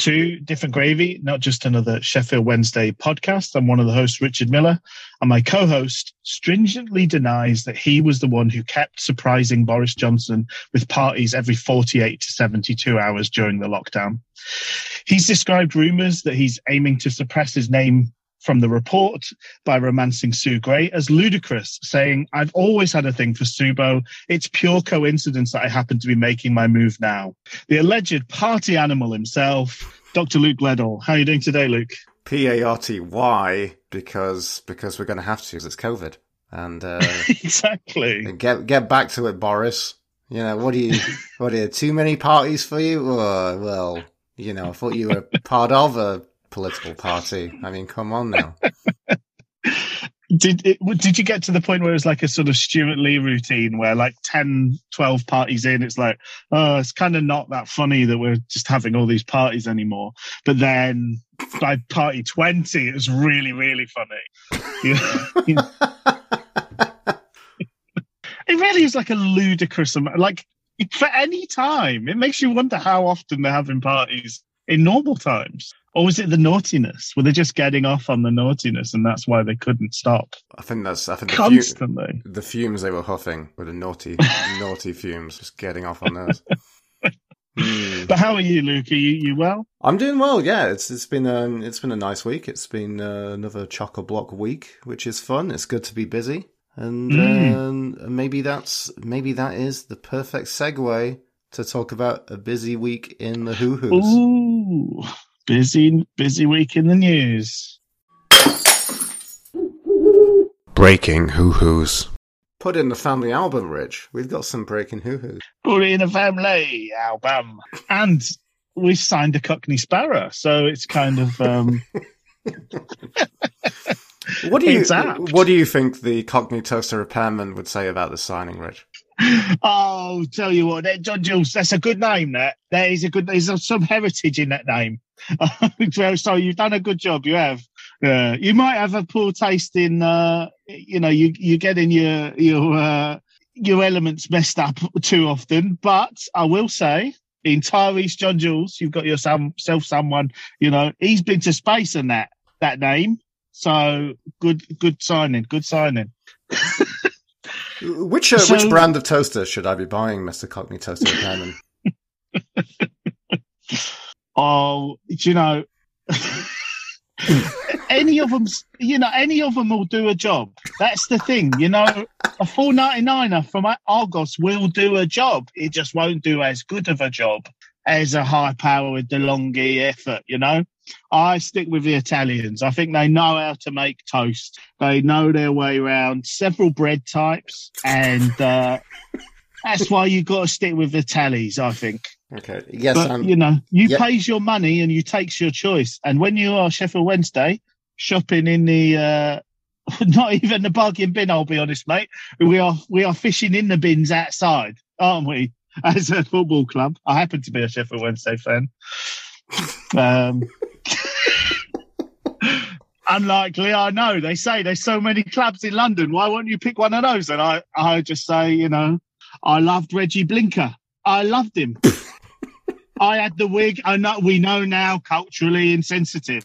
to Different Gravy, not just another Sheffield Wednesday podcast. I'm one of the hosts, Richard Miller, and my co host stringently denies that he was the one who kept surprising Boris Johnson with parties every 48 to 72 hours during the lockdown. He's described rumours that he's aiming to suppress his name from the report by romancing Sue Gray as ludicrous, saying, I've always had a thing for Subo. It's pure coincidence that I happen to be making my move now. The alleged party animal himself, Dr. Luke Gledall. How are you doing today, Luke? P A R T Y because because we're going to have to because it's COVID and uh, exactly get get back to it, Boris. You know what do you what are you, too many parties for you? Oh, well, you know I thought you were part of a political party. I mean, come on now. did it, did you get to the point where it was like a sort of Stewart Lee routine where like 10, 12 parties in, it's like, oh, it's kind of not that funny that we're just having all these parties anymore. But then by party 20, it was really, really funny. it really is like a ludicrous amount. Like for any time, it makes you wonder how often they're having parties in normal times. Or was it the naughtiness? Were they just getting off on the naughtiness and that's why they couldn't stop? I think that's I think constantly the, fume, the fumes they were huffing were the naughty naughty fumes, just getting off on those. mm. But how are you, Luke? Are you, you well? I'm doing well. Yeah, it's it's been um it's been a nice week. It's been uh, another chock a block week, which is fun. It's good to be busy, and mm. maybe that's maybe that is the perfect segue to talk about a busy week in the Hoo Hoos. Ooh. Busy, busy week in the news. Breaking hoo hoos. Put in the family album, Rich. We've got some breaking hoo hoos. Put in a family album. And we signed a Cockney Sparrow, so it's kind of. Um... what do you What do you think the Cockney Toaster repairman would say about the signing, Rich? Oh, tell you what, that John Jules, that's a good name. That there is a good. There's some heritage in that name. so you've done a good job. You have. Yeah, you might have a poor taste in. Uh, you know, you you getting your your uh, your elements messed up too often. But I will say, in Tyreece John Jules, you've got yourself someone. You know, he's been to space and that that name. So good, good signing. Good signing. Which uh, so, which brand of toaster should I be buying, Mister Cockney Toaster Repairman? oh, you know, any of them, you know, any of them will do a job. That's the thing, you know. A four ninety niner from Argos will do a job. It just won't do as good of a job as a high powered DeLonghi effort, you know. I stick with the Italians. I think they know how to make toast. They know their way around several bread types, and uh, that's why you got to stick with the tallies. I think. Okay. Yes. But, um, you know, you yep. pays your money and you takes your choice. And when you are Sheffield Wednesday shopping in the, uh, not even the bargain bin, I'll be honest, mate. We are we are fishing in the bins outside, aren't we? As a football club, I happen to be a Sheffield Wednesday fan. Um, unlikely, I know. They say there's so many clubs in London. Why won't you pick one of those? And I, I just say, you know, I loved Regi Blinker. I loved him. I had the wig. I know we know now culturally insensitive,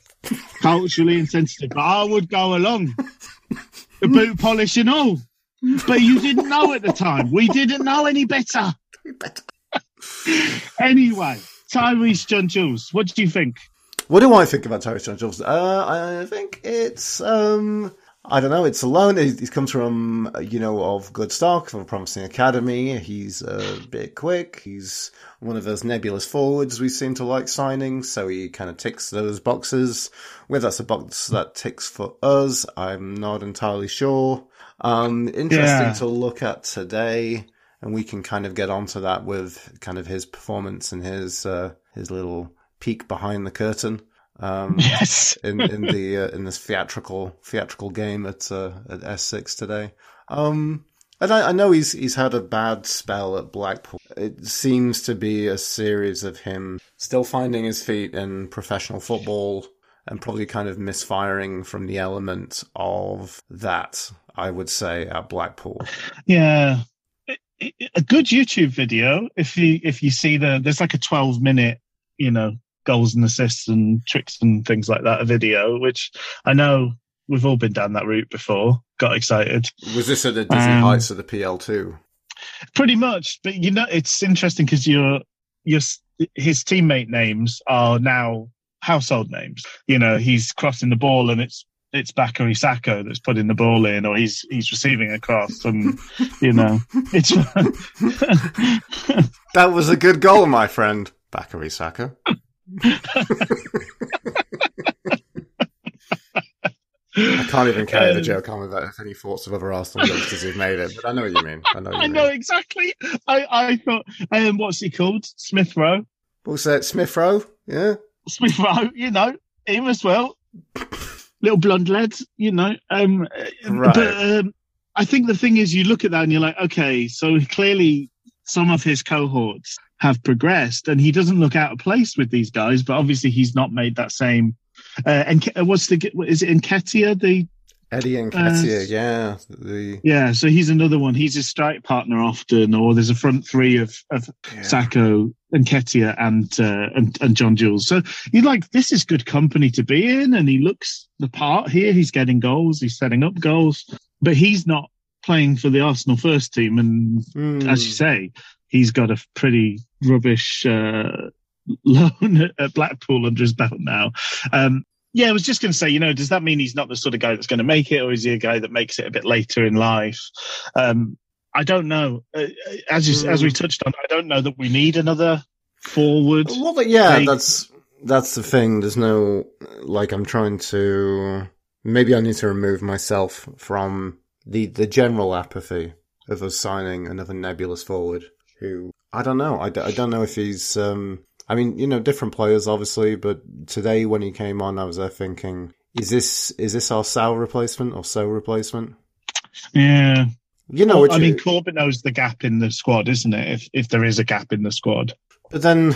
culturally insensitive. But I would go along, the boot polish and all. But you didn't know at the time. We didn't know any better. anyway, Tyreece John Jules, what do you think? What do I think about Terry John Jules? Uh, I think it's um, I don't know. It's alone. He comes from you know of good stock from a promising academy. He's a bit quick. He's one of those nebulous forwards we seem to like signing. So he kind of ticks those boxes. Whether that's a box that ticks for us, I'm not entirely sure. Um, interesting yeah. to look at today, and we can kind of get onto that with kind of his performance and his uh, his little peek behind the curtain. Um, yes. in in the uh, in this theatrical theatrical game at uh, at S6 today. Um, and I, I, know he's he's had a bad spell at Blackpool. It seems to be a series of him still finding his feet in professional football and probably kind of misfiring from the element of that. I would say at Blackpool. Yeah, a good YouTube video. If you if you see the there's like a 12 minute, you know, goals and assists and tricks and things like that. A video which I know we've all been down that route before. Got excited. Was this at the Disney um, Heights of the PL two? Pretty much, but you know, it's interesting because your your his teammate names are now household names. You know, he's crossing the ball and it's it's Bukayo Saka that's putting the ball in, or he's he's receiving a cross, and you know, it's that was a good goal, my friend, Bukayo Saka. I can't even carry um, the joke on without any thoughts of other Arsenal youngsters who've made it, but I know what you mean. I know. I know exactly. I I thought, um, what's he called? Smith Rowe. What's that? Smith Rowe? Yeah. Smith Rowe. You know him as well. Little blonde lads, you know. Um, right. But um, I think the thing is, you look at that and you're like, okay, so clearly some of his cohorts have progressed, and he doesn't look out of place with these guys. But obviously, he's not made that same uh, and uh, what's the is it Nketiah the Eddie Nketiah, uh, yeah, the yeah. So he's another one. He's a strike partner often, or there's a front three of of yeah. Saka, Nketiah, and uh, and and John Jules. So you like this is good company to be in, and he looks the part here. He's getting goals, he's setting up goals, but he's not playing for the Arsenal first team. And mm. as you say, he's got a pretty rubbish uh, loan at Blackpool under his belt now. Um, yeah, I was just going to say, you know, does that mean he's not the sort of guy that's going to make it, or is he a guy that makes it a bit later in life? Um, I don't know. Uh, as you, as we hmm. touched on, I don't know that we need another forward. Well, but yeah, that's that's the thing. There's no like I'm trying to. Maybe I need to remove myself from the the general apathy of us signing another nebulous forward. Who I don't know. I, I don't know if he's um, I mean, you know, different players obviously, but today when he came on, I was there thinking, is this is this our Sal replacement or So replacement? Yeah. You know, well, I mean, Corbett knows the gap in the squad, isn't it? If if there is a gap in the squad, but then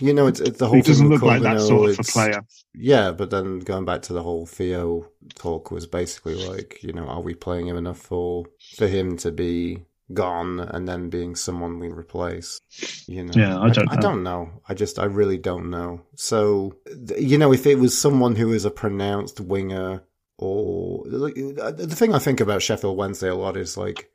you know, it's, it's the whole. He doesn't look like that sort of a player. Yeah, but then going back to the whole Theo talk was basically like, you know, are we playing him enough for for him to be gone and then being someone we replace. You know, yeah, I don't. I, I, don't know. I just, I really don't know. So, you know, if it was someone who is a pronounced winger, or like, the thing I think about Sheffield Wednesday a lot is like,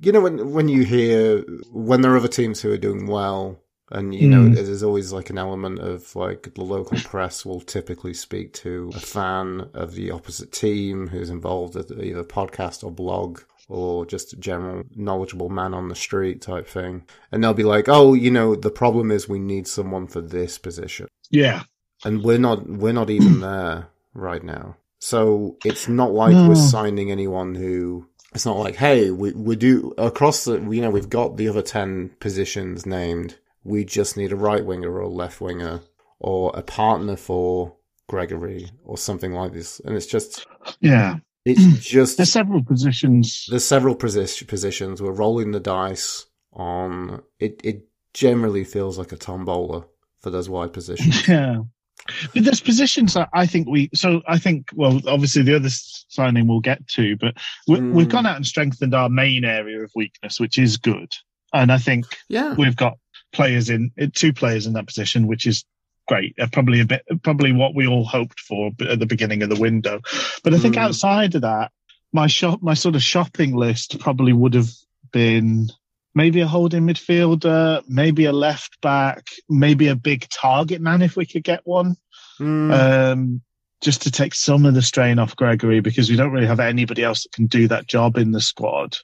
you know, when when you hear when there are other teams who are doing well. And you know, mm. there's always like an element of like the local press will typically speak to a fan of the opposite team who's involved at either podcast or blog or just a general knowledgeable man on the street type thing. And they'll be like, "Oh, you know, the problem is we need someone for this position." Yeah. And we're not we're not even there right now. So it's not like no. we're signing anyone who it's not like, "Hey, we we do across the you know, we've got the other 10 positions named. We just need a right winger or a left winger or a partner for Gregory or something like this." And it's just Yeah. It's just there's several positions. There's several posi- positions. We're rolling the dice on it. It generally feels like a tombola for those wide positions. Yeah. But there's positions that I think we. So I think, well, obviously the other signing we'll get to, but we, mm. we've gone out and strengthened our main area of weakness, which is good. And I think yeah. we've got players in two players in that position, which is great. Uh, probably a bit, probably what we all hoped for at the beginning of the window. But I think mm. outside of that, my shop, my sort of shopping list probably would have been maybe a holding midfielder, maybe a left back, maybe a big target man if we could get one. Mm. Um, just to take some of the strain off Gregory because we don't really have anybody else that can do that job in the squad.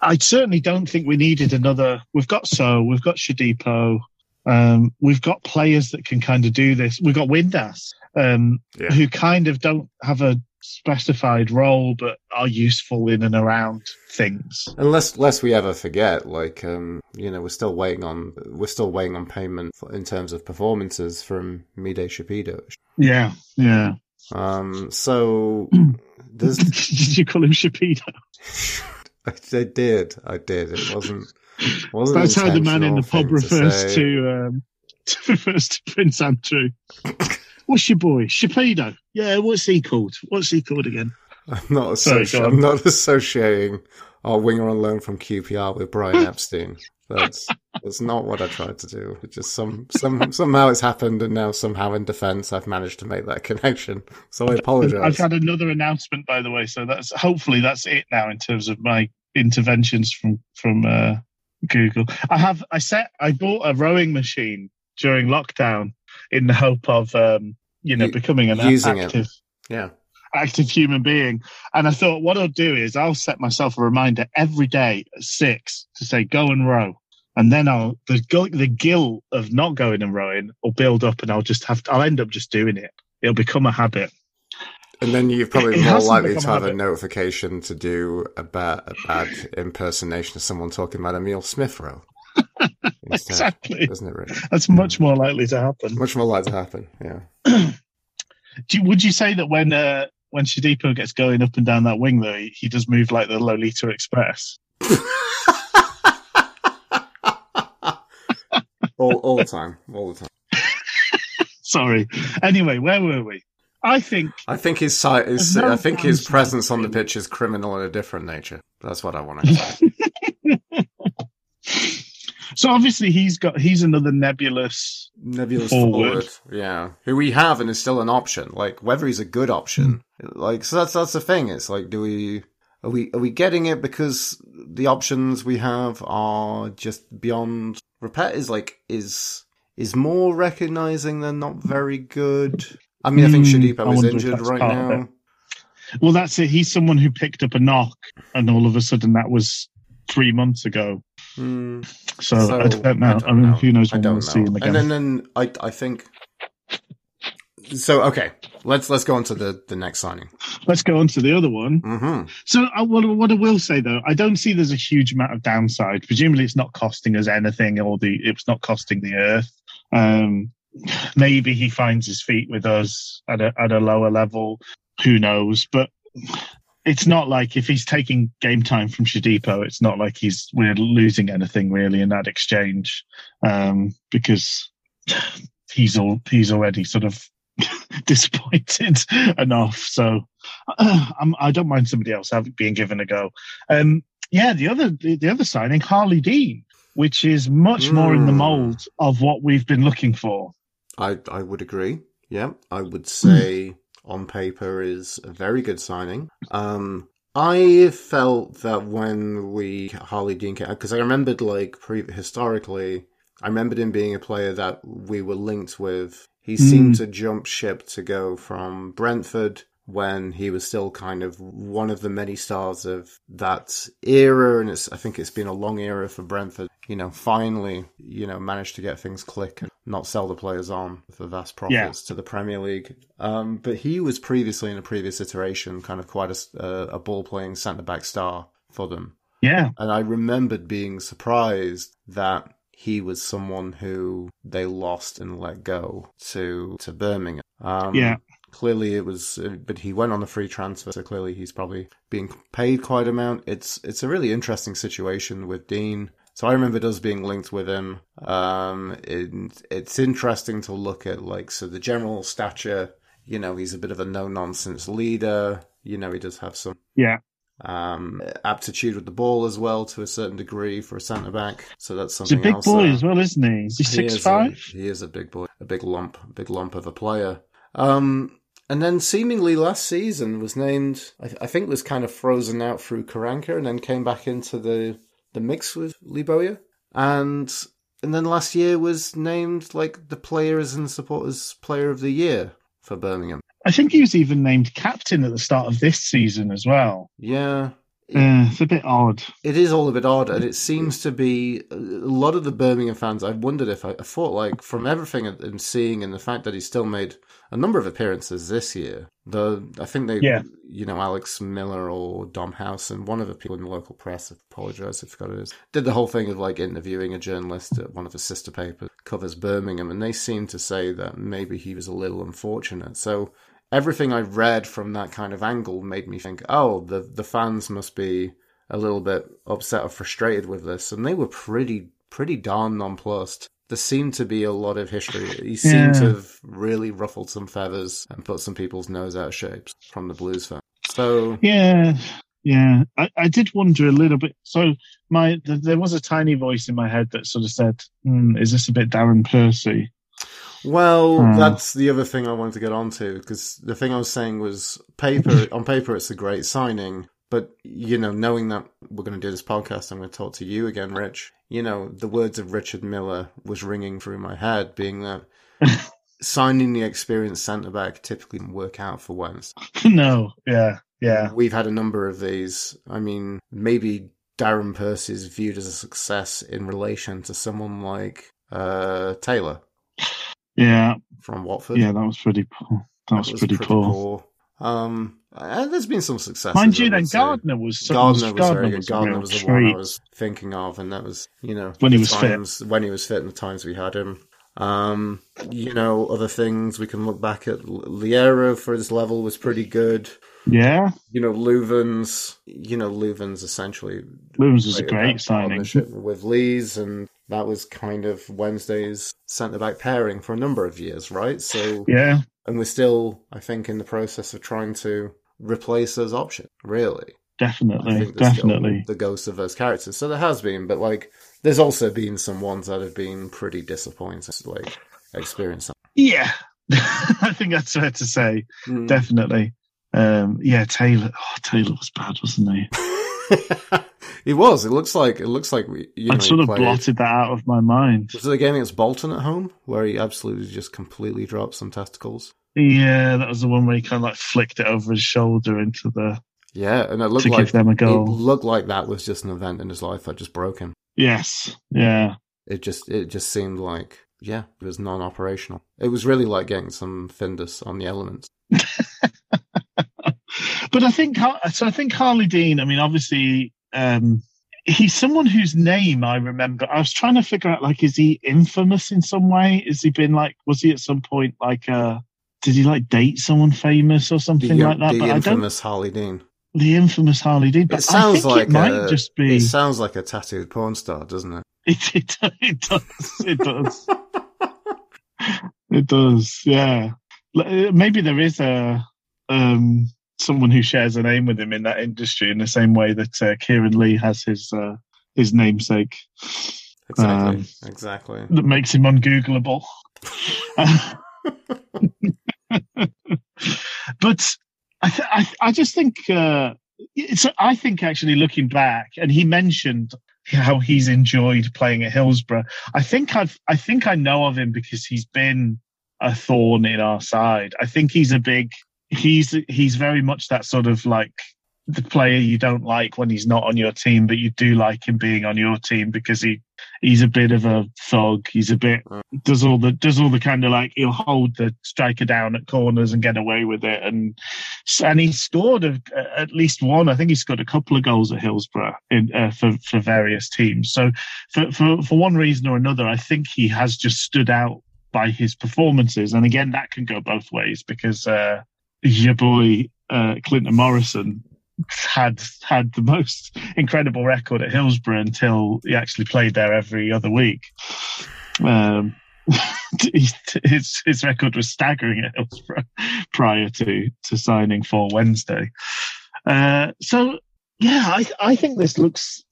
I certainly don't think we needed another. We've got so we've got Shodipo, um, we've got players that can kind of do this. We've got Windass, um, yeah. who kind of don't have a specified role, but are useful in and around things. Unless, lest we ever forget, like, um, you know, we're still waiting on, we're still waiting on payment for, in terms of performances from Mide Shapido. Yeah, yeah. Um, so there's. did you call him Shapido? I did. I did. It wasn't. That's how the man in the pub refers to, to, um, refers to Prince Andrew. What's your boy? Shapedo. Yeah, what's he called? What's he called again? I'm not, Sorry, associ- on. I'm not associating our winger on loan from QPR with Brian Epstein. That's that's not what I tried to do. It just some some somehow it's happened, and now somehow in defence I've managed to make that connection. So I apologise. I've had another announcement, by the way. So that's hopefully that's it now in terms of my interventions from from uh, Google. I have I set I bought a rowing machine during lockdown in the hope of um, you know becoming an using it. active Yeah, active human being. And I thought what I'll do is I'll set myself a reminder every day at six to say go and row. And then I'll the the guilt of not going and rowing will build up, and I'll just have to, I'll end up just doing it. It'll become a habit. And then you're probably It more likely to have a notification to do a bad a bad impersonation of someone talking about Emile Smith Rowe. Exactly. isn't it? That's much more likely to happen. Much more likely to happen. Yeah. Do you, would you say that when uh, when Shodipo gets going up and down that wing, though, he, he does move like the Lolita Express? all, all the time. All the time. Sorry. Anyway, where were we? I think I think his sight is. I think his presence on the pitch is criminal in a different nature. That's what I want to say. so. Obviously, he's got he's another nebulous. Nebulous Forward. forward. yeah, who we have and is still an option. Like whether he's a good option, hmm. like so that's that's the thing. It's like, do we are we are we getting it because the options we have are just beyond repair? Is like is is more recognizing they're not very good. I mean, I think Hmm, Shodipo is injured right now. Well, that's it. He's someone who picked up a knock, and all of a sudden that was three months ago. Hmm. So, So, I don't know. I, don't mean, know. who knows I when we'll see him again? And then, then I, I think. So okay, let's let's go on to the the next signing. Let's go on to the other one. hmm So, uh, what, what I will say though, I don't see there's a huge amount of downside. Presumably, it's not costing us anything, or the it's not costing the Earth. Um, maybe he finds his feet with us at a at a lower level. Who knows? But it's not like if he's taking game time from Shodipo, it's not like he's we're losing anything really in that exchange, um, because he's all he's already sort of disappointed enough. So uh, I'm, I don't mind somebody else having being given a go. Um, yeah, the other the, the other signing, Harlee Dean, which is much more in the Mm. mould of what we've been looking for. I I would agree. Yeah, I would say on paper is a very good signing. Um, I felt that when we Harlee Dean came because I remembered like pre- historically, I remembered him being a player that we were linked with. He seemed to jump ship to go from Brentford when he was still kind of one of the many stars of that era, and it's I think it's been a long era for Brentford. You know, finally, you know, managed to get things click and not sell the players on for vast profits to the Premier League. Um, but he was previously in a previous iteration, kind of quite a, a ball playing centre back star for them. Yeah, And I remembered being surprised that he was someone who they lost and let go to to Birmingham. Um, Yeah. Clearly, it was, uh, but he went on a free transfer, so clearly he's probably being paid quite a amount. It's it's a really interesting situation with Dean. So I remember us being linked with him. Um, it, it's interesting to look at like so the general stature. You know, he's a bit of a no nonsense leader. You know, he does have some yeah. um, aptitude with the ball as well to a certain degree for a centre back. So that's He's a something big else. boy that- as well, isn't he? He's he he six is five? A, he is a big boy, a big lump, a big lump of a player. Um, and then seemingly last season was named. I, th- I think was kind of frozen out through Karanka, and then came back into the the mix with Lee Bowyer, and and then last year was named like the players and supporters player of the year for Birmingham. I think he was even named captain at the start of this season as well. Yeah. Uh, it's a bit odd. It is all a bit odd, and it seems to be a lot of the Birmingham fans. I've wondered if I, I thought, like, from everything I'm seeing and the fact that he still made a number of appearances this year. The I think they, Yeah. you know, Alex Miller or Dom Howson and one of the people in the local press, I apologise, I forgot it is, did the whole thing of like interviewing a journalist at one of the sister papers covers Birmingham, and they seem to say that maybe he was a little unfortunate. So everything I read from that kind of angle made me think, oh, the the fans must be a little bit upset or frustrated with this, and they were pretty pretty darn nonplussed. There seemed to be a lot of history. He seemed Yeah. to have really ruffled some feathers and put some people's nose out of shape from the blues fan. So Yeah, yeah. I, I did wonder a little bit. So my th- there was a tiny voice in my head that sort of said, hmm, "Is this a bit Darren Percy?" Well, Hmm. that's the other thing I wanted to get onto because the thing I was saying was paper on paper it's a great signing, but you know, knowing that we're going to do this podcast, I'm going to talk to you again, Rich. You know, the words of Richard Miller was ringing through my head, being that signing the experienced centre back typically didn't work out for Wentz. no. Yeah. Yeah. We've had a number of these. I mean, maybe Darren Purse is viewed as a success in relation to someone like uh, Taylor Yeah. from Watford. Yeah. That was pretty poor. That was, pretty, poor. Um, and there's been some success. Mind you, then. Gardner was so- Gardner was Gardner very good. was Gardner was the one I was thinking of, and that was you know When he was fit. when he was fit, and the times we had him. Um, you know, other things we can look back at. Liero for his level was pretty good. Yeah. You know, Loovens. You know, Loovens essentially Loovens was a great signing. with Lees, and that was kind of Wednesday's centre back pairing for a number of years, right? So, Yeah. and we're still, I think, in the process of trying to replace those options. Really, Definitely. think there's still Definitely. the ghost of those characters. So there has been, but like, there's also been some ones that have been pretty disappointing, like experience. Yeah. I think that's fair to say. Mm. Definitely. Um, yeah, Taylor. Oh, Taylor was bad, wasn't he? he was. It looks like it looks like we. You know, I sort of blotted that out of my mind. Was it the game against Bolton at home where he absolutely just completely dropped some testicles? Yeah, that was the one where he kind of like flicked it over his shoulder into the Yeah, and it looked to like give them a it goal. looked like that was just an event in his life that just broke him. Yes, yeah, It just it just seemed like yeah, it was non-operational. It was really like getting some Findus on the elements. but I think so. I think Harlee Dean. I mean, obviously, um, he's someone whose name I remember. I was trying to figure out, like, is he infamous in some way? Is he been like? Was he at some point like? uh Did he like date someone famous or The, something like that? the But I don't. infamous Harlee Dean. The infamous Harlee Dean. But It sounds like it might a, just be. It sounds like a tattooed porn star, doesn't it? It, it, it does. It does. it does. Yeah. Uh, Maybe there is a um, someone who shares a name with him in that industry in the same way that uh, Kieran Lee has his uh, his namesake Exactly. Um, exactly. that makes him ungoogleable. but I, th- I, I just think uh, it's. I think actually looking back, and he mentioned how he's enjoyed playing at Hillsborough. I think I've. I think I know of him because he's been a thorn in our side. I think he's a big. He's he's very much that sort of like the player you don't like when he's not on your team, but you do like him being on your team because he he's a bit of a thug. He's a bit does all the does all the kind of like he'll hold the striker down at corners and get away with it, and and he scored a, at least one. I think he scored a couple of goals at Hillsborough in, uh, for for various teams. So for, for for one reason or another, I think he has just stood out by his performances. And again, that can go both ways because uh, your boy uh, Clinton Morrison had had the most incredible record at Hillsborough until he actually played there every other week. Um, his his record was staggering at Hillsborough prior to to signing for Wednesday. Uh, so yeah, I I think this looks.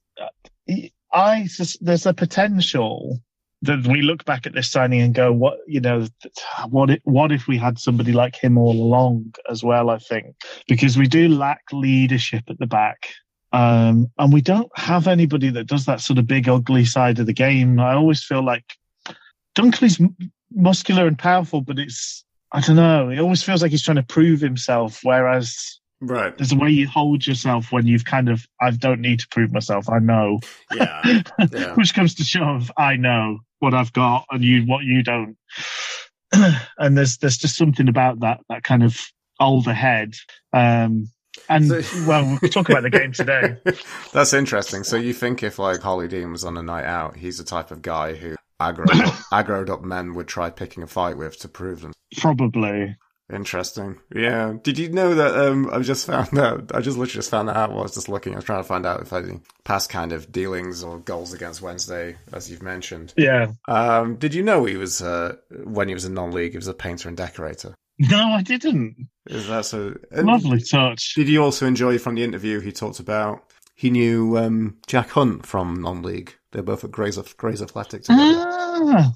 I sus- there's a potential that we look back at this signing and go, what you know, what if, what if we had somebody like him all along as well? I think because we do lack leadership at the back. Um, and we don't have anybody that does that sort of big, ugly side of the game. I always feel like Dunkley's muscular and powerful, but it's, I don't know, it always feels like he's trying to prove himself. Whereas Right. there's a way you hold yourself when you've kind of, I don't need to prove myself. I know. Yeah. Yeah. Push comes to shove, I know what I've got and you, what you don't. and there's, there's just something about that, that kind of older head. Um, and So- well, we'll talk about the game today. That's interesting. So you think if like Harlee Dean was on a night out, he's the type of guy who aggroed up, aggroed up men would try picking a fight with to prove them. Probably. Interesting. Yeah. Did you know that? Um, I just found out. I just literally just found that out while I was just looking. I was trying to find out if I had any past kind of dealings or goals against Wednesday, as you've mentioned. Yeah. Um, did you know he was uh, when he was in non-league? He was a painter and decorator. No, I didn't. Is that so? Lovely touch. Did you also enjoy from the interview? He talked about he knew um, Jack Hunt from non-league. They're both at Grays, Grays Athletic together. Ah,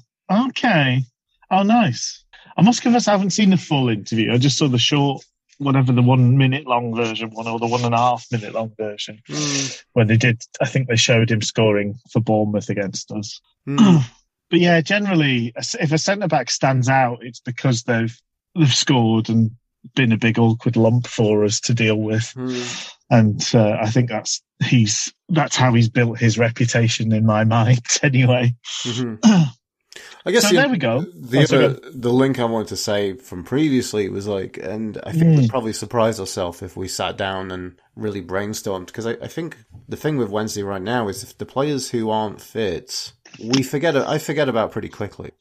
okay. Oh, nice. I must confess, I haven't seen the full interview. I just saw the short, whatever the one minute long version one or the one and a half minute long version Mm, when they did. I think they showed him scoring for Bournemouth against us. mm, But yeah, generally, if a centre back stands out, it's because they've they've scored and been a big awkward lump for us to deal with. mm. And uh, I think that's he's that's how he's built his reputation in my mind. Anyway, Mhm. I guess so the, there we go. the Oh, other, the link I wanted to say from previously was like, and I think Mm. we'd probably surprise ourselves if we sat down and really brainstormed because I, I think the thing with Wednesday right now is if the players who aren't fit, we forget. I forget about pretty quickly.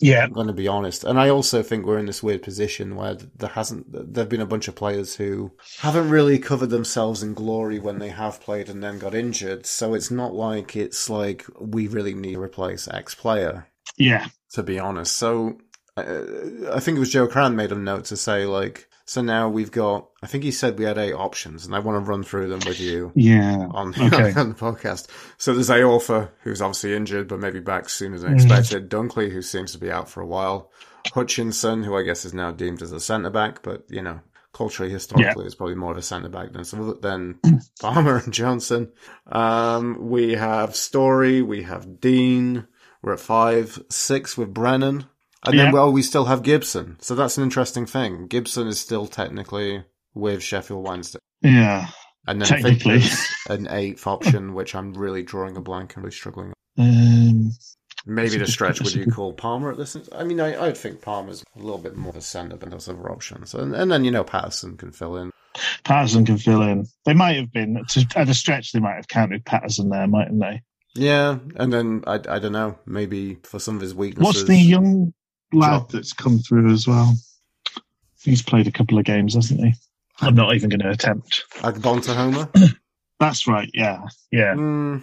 Yeah, I'm going to be honest. And I also think we're in this weird position where there hasn't, there have been a bunch of players who haven't really covered themselves in glory when they have played and then got injured. So it's not like it's like we really need to replace X player, yeah, to be honest. So uh, I think it was Joe Crann made a note to say like, so now we've got, I think he said we had eight options and I want to run through them with you yeah. on, Okay. on the podcast. So there's Iorfa, who's obviously injured, but maybe back sooner than Mm. expected. Dunkley, who seems to be out for a while. Hutchinson, who I guess is now deemed as a centre back, but you know, culturally, historically, is probably more of a centre back than some than Palmer and Johnson. Um, we have Storey, we have Dean. We're at five, six with Brennan. And Yeah. then, well, we still have Gibson. So that's an interesting thing. Gibson is still technically with Sheffield Wednesday. Yeah. And then I think Technically. an eighth option, which I'm really drawing a blank and really struggling. Um, Maybe the stretch, would you call Palmer at this? I mean, I, I'd think Palmer's a little bit more of a centre than those other options. And, and then, you know, Paterson can fill in. Paterson can fill in. They might have been at a stretch. They might have counted Paterson there, mightn't they? Yeah. And then, I, I don't know, maybe for some of his weaknesses. What's the young lad Job. that's come through as well? He's played a couple of games, hasn't he? I'm not even going to attempt. Agbonta Homer? That's right. Yeah, yeah. Mm,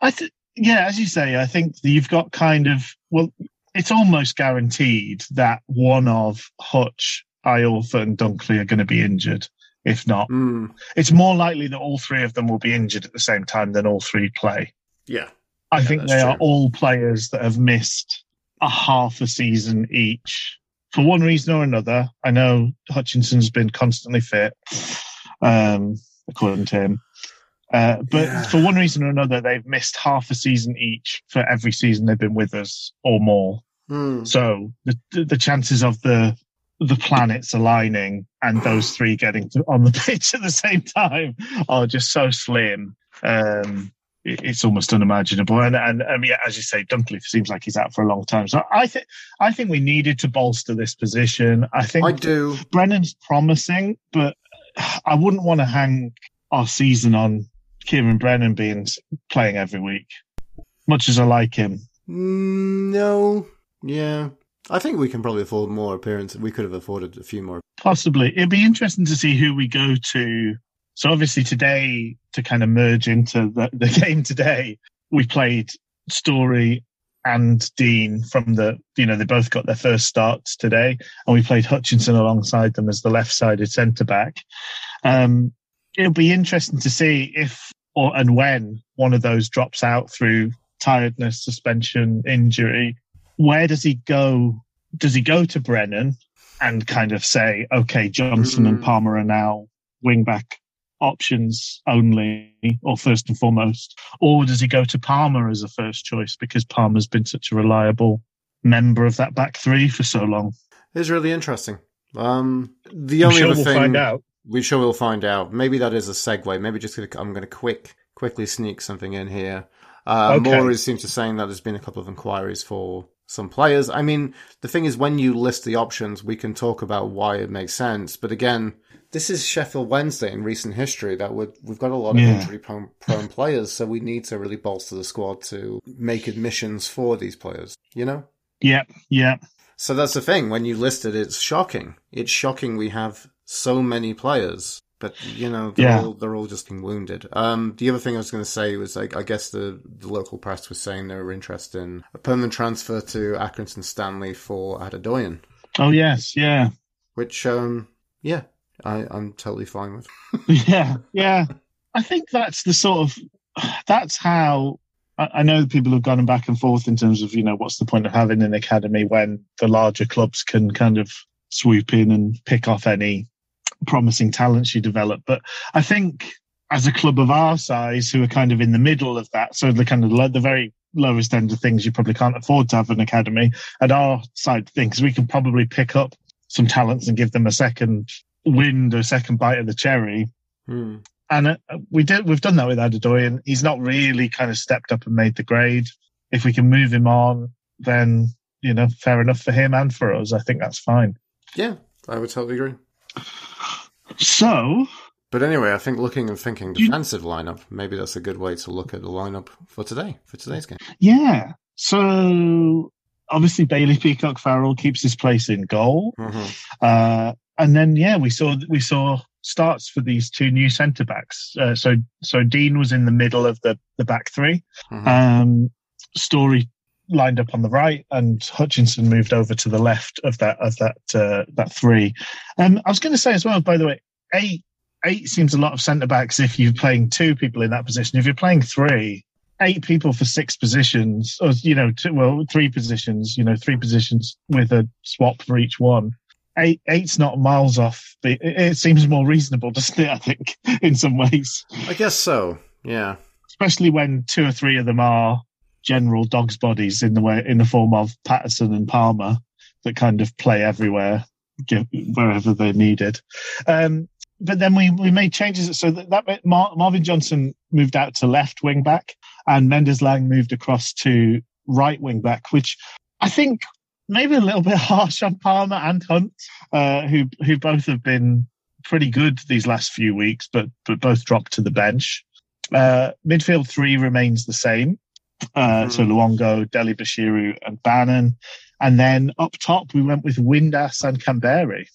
I think, yeah, as you say, I think you've got kind of well, it's almost guaranteed that one of Hutch, Iorfa, and Dunkley are going to be injured. If not, mm, it's more likely that all three of them will be injured at the same time than all three play. yeah. I Yeah, think they are all players that have missed a half a season each for one reason or another. I know Hutchinson's been constantly fit, um, according to him. Uh, but Yeah. for one reason or another, they've missed half a season each for every season they've been with us or more. Mm, So the the chances of the the planets aligning and those three getting to, on the pitch at the same time are just so slim. Um, it's almost unimaginable. And and um, yeah, as you say, Dunkley seems like he's out for a long time. So I think I think we needed to bolster this position. I think I do. Brennan's promising, but I wouldn't want to hang our season on Ciaran Brennan being playing every week. Much as I like him, Mm, no. Yeah. I think we can probably afford more appearances. We could have afforded a few more. Possibly. It'd be interesting to see who we go to. So obviously today, to kind of merge into the, the game today, we played Storey and Dean from the, you know, they both got their first starts today and we played Hutchinson alongside them as the left sided centre back. Um, it'll be interesting to see if or, and when one of those drops out through tiredness, suspension, injury. Where does he go? Does he go to Brennan and kind of say, okay, Johnson and Mm. Palmer are now wing back options only, or first and foremost? Or does he go to Palmer as a first choice because Palmer's been such a reliable member of that back three for so long? It's really interesting. Um, the only sure other we'll thing find out. we sure we'll find out. Maybe that is a segue. Maybe just I'm going to quick quickly sneak something in here. Uh, Okay. Moore is seems to saying that there's been a couple of inquiries for some players. I mean, the thing is, when you list the options, we can talk about why it makes sense. But again, this is Sheffield Wednesday in recent history that we've, we've got a lot of Yeah. injury prone, prone players, so we need to really bolster the squad to make admissions for these players. You know. Yep, yep. So that's the thing. When you list it, it's shocking. It's shocking we have so many players, but you know they're Yeah. all they're all just being wounded. Um, the other thing I was going to say was like I guess the the local press was saying they were interested in a permanent transfer to Accrington Stanley for Adedoyin, Oh yes, yeah, which um yeah I I'm totally fine with. yeah, yeah. I think that's the sort of that's how I, I know people have gone back and forth in terms of you know what's the point of having an academy when the larger clubs can kind of swoop in and pick off any promising talents you develop. But I think as a club of our size, who are kind of in the middle of that, so the kind of the very lowest end of things, you probably can't afford to have an academy. At our side things, we can probably pick up some talents and give them a second wind or second bite of the cherry. Hmm. And uh, we did, we've done that with Adedoyin. He's not really kind of stepped up and made the grade. If we can move him on, then, you know, fair enough for him and for us. I think that's fine. Yeah, I would totally agree. So, But anyway, I think looking and thinking You- defensive lineup, maybe that's a good way to look at the lineup for today, for today's game. yeah. So obviously Bailey Peacock Farrell keeps his place in goal. Mhm. Uh, and then, yeah, we saw, we saw starts for these two new centre backs. Uh, so, so Dean was in the middle of the, the back three. Mhm. Um, Storey lined up on the right, and Hutchinson moved over to the left of that of that uh, that three. Um, I was going to say as well, by the way, eight eight seems a lot of centre backs if you're playing two people in that position. If you're playing three, eight people for six positions, or you know, two, well, three positions, you know, three positions with a swap for each one. Eight eight's not miles off. It, it seems more reasonable, doesn't it? I think in some ways I guess so. Yeah. especially when two or three of them are general dogs bodies in the way in the form of Paterson and Palmer that kind of play everywhere wherever they're needed. Um, but then we, we made changes so that, that Mar- Marvin Johnson moved out to left wing back and Mendez-Laing moved across to right wing back, which I think maybe a little bit harsh on Palmer and Hunt, uh, who who both have been pretty good these last few weeks, but but both dropped to the bench. Uh, midfield three remains the same. Uh. So Luongo, Dele-Bashiru, and Bannan. And then up top, we went with Windass and Kamberi.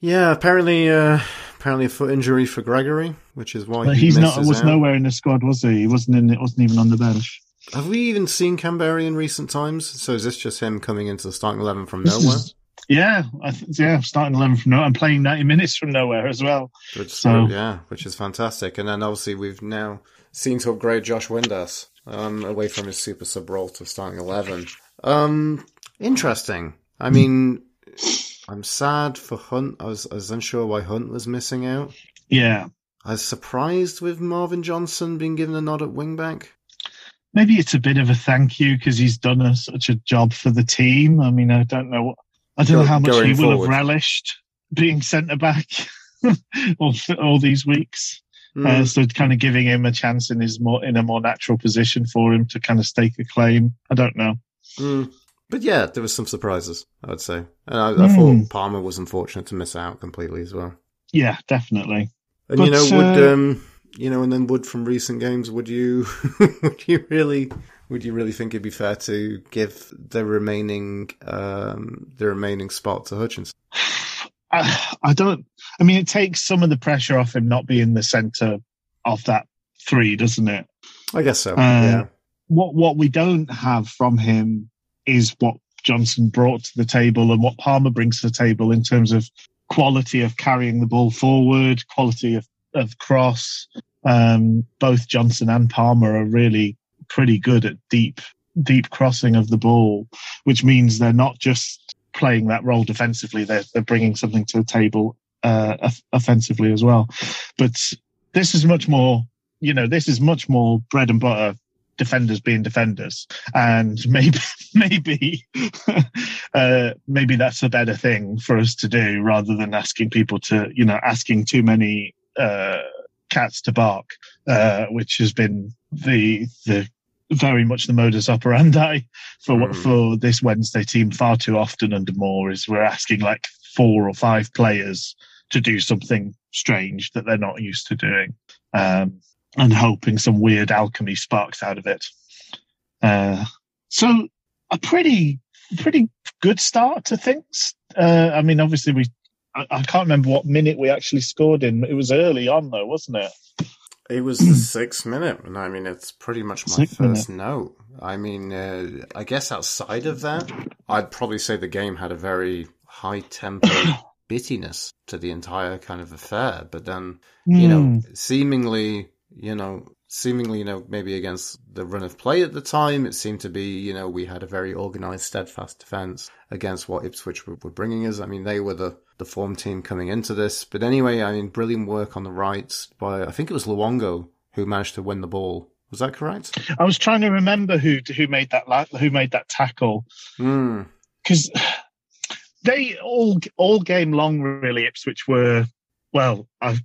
Yeah, apparently, uh, apparently a foot injury for Gregory, which is why But he he's not was out. nowhere in the squad, was he? He wasn't in. It wasn't even on the bench. Have we even seen Kamberi in recent times? So is this just him coming into the starting eleven from This nowhere? is- yeah, I th- yeah, starting eleven from nowhere. I'm playing ninety minutes from nowhere as well. Which, So- yeah, which is fantastic. And then obviously we've now seen to upgrade Josh Windass um, away from his super sub role to starting eleven. Um, interesting. I mean, I'm sad for Hunt. I was, I was unsure why Hunt was missing out. Yeah, I was surprised with Marvin Johnson being given a nod at wingback. maybe it's a bit of a thank you because he's done a, such a job for the team. I mean, I don't know. what- I don't Go- know how much he will forward. have relished being centre back all, all these weeks. Hmm. Uh, so kind of giving him a chance in his more in a more natural position for him to kind of stake a claim. I don't know. Mm. But yeah, there was some surprises, I would say. And I, I Mm. thought Palmer was unfortunate to miss out completely as well. Yeah, definitely. And you But, know, would uh, um, you know, and then Wood from recent games, would you, would you really, would you really think it'd be fair to give the remaining, um, the remaining spot to Hutchinson? I, I don't. I mean, it takes some of the pressure off him not being the centre of that three, doesn't it? I guess so. Uh, yeah. What what we don't have from him is what Johnson brought to the table and what Palmer brings to the table in terms of quality of carrying the ball forward, quality of, of cross. Um, both Johnson and Palmer are really pretty good at deep deep crossing of the ball, which means they're not just playing that role defensively; they're they're bringing something to the table uh, offensively as well. But this is much more, you know, this is much more bread and butter defenders being defenders and maybe maybe uh maybe that's a better thing for us to do rather than asking people to you know asking too many uh cats to bark uh which has been the the very much the modus operandi for Mm. for this Wednesday team far too often under Moore is we're asking like four or five players to do something strange that they're not used to doing. Um and hoping some weird alchemy sparks out of it. Uh, so a pretty pretty good start to things. Uh, I mean, obviously we. I, I can't remember what minute we actually scored in. It was early on though, wasn't it? It was the sixth minute, and I mean, it's pretty much my Sixth first note. I mean, uh, I guess outside of that, I'd probably say the game had a very high tempo bittiness to the entire kind of affair. But then, you know, Hmm. seemingly, you know, seemingly, you know, maybe against the run of play at the time, it seemed to be, you know, we had a very organised, steadfast defence against what Ipswich were, were bringing us. I mean, they were the, the form team coming into this. But anyway, I mean, brilliant work on the right by, I think it was Luongo who managed to win the ball. Was that correct? I was trying to remember who who made that who made that tackle Hmm. because they all all game long really Ipswich were well I've,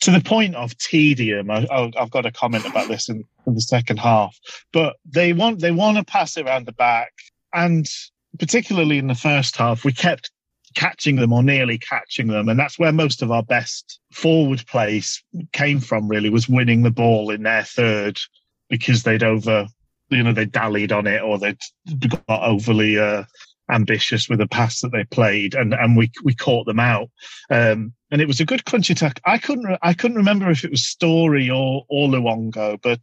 to the point of tedium. I, I've got a comment about this in, in the second half, but they want they want to pass it around the back, and particularly in the first half, we kept catching them or nearly catching them, and that's where most of our best forward plays came from. Really, was winning the ball in their third because they'd over you know they dallied on it or they'd got overly uh, ambitious with the pass that they played, and and we we caught them out. Um, and it was a good crunchy attack. I couldn't re- I couldn't remember if it was Storey or or Luongo, but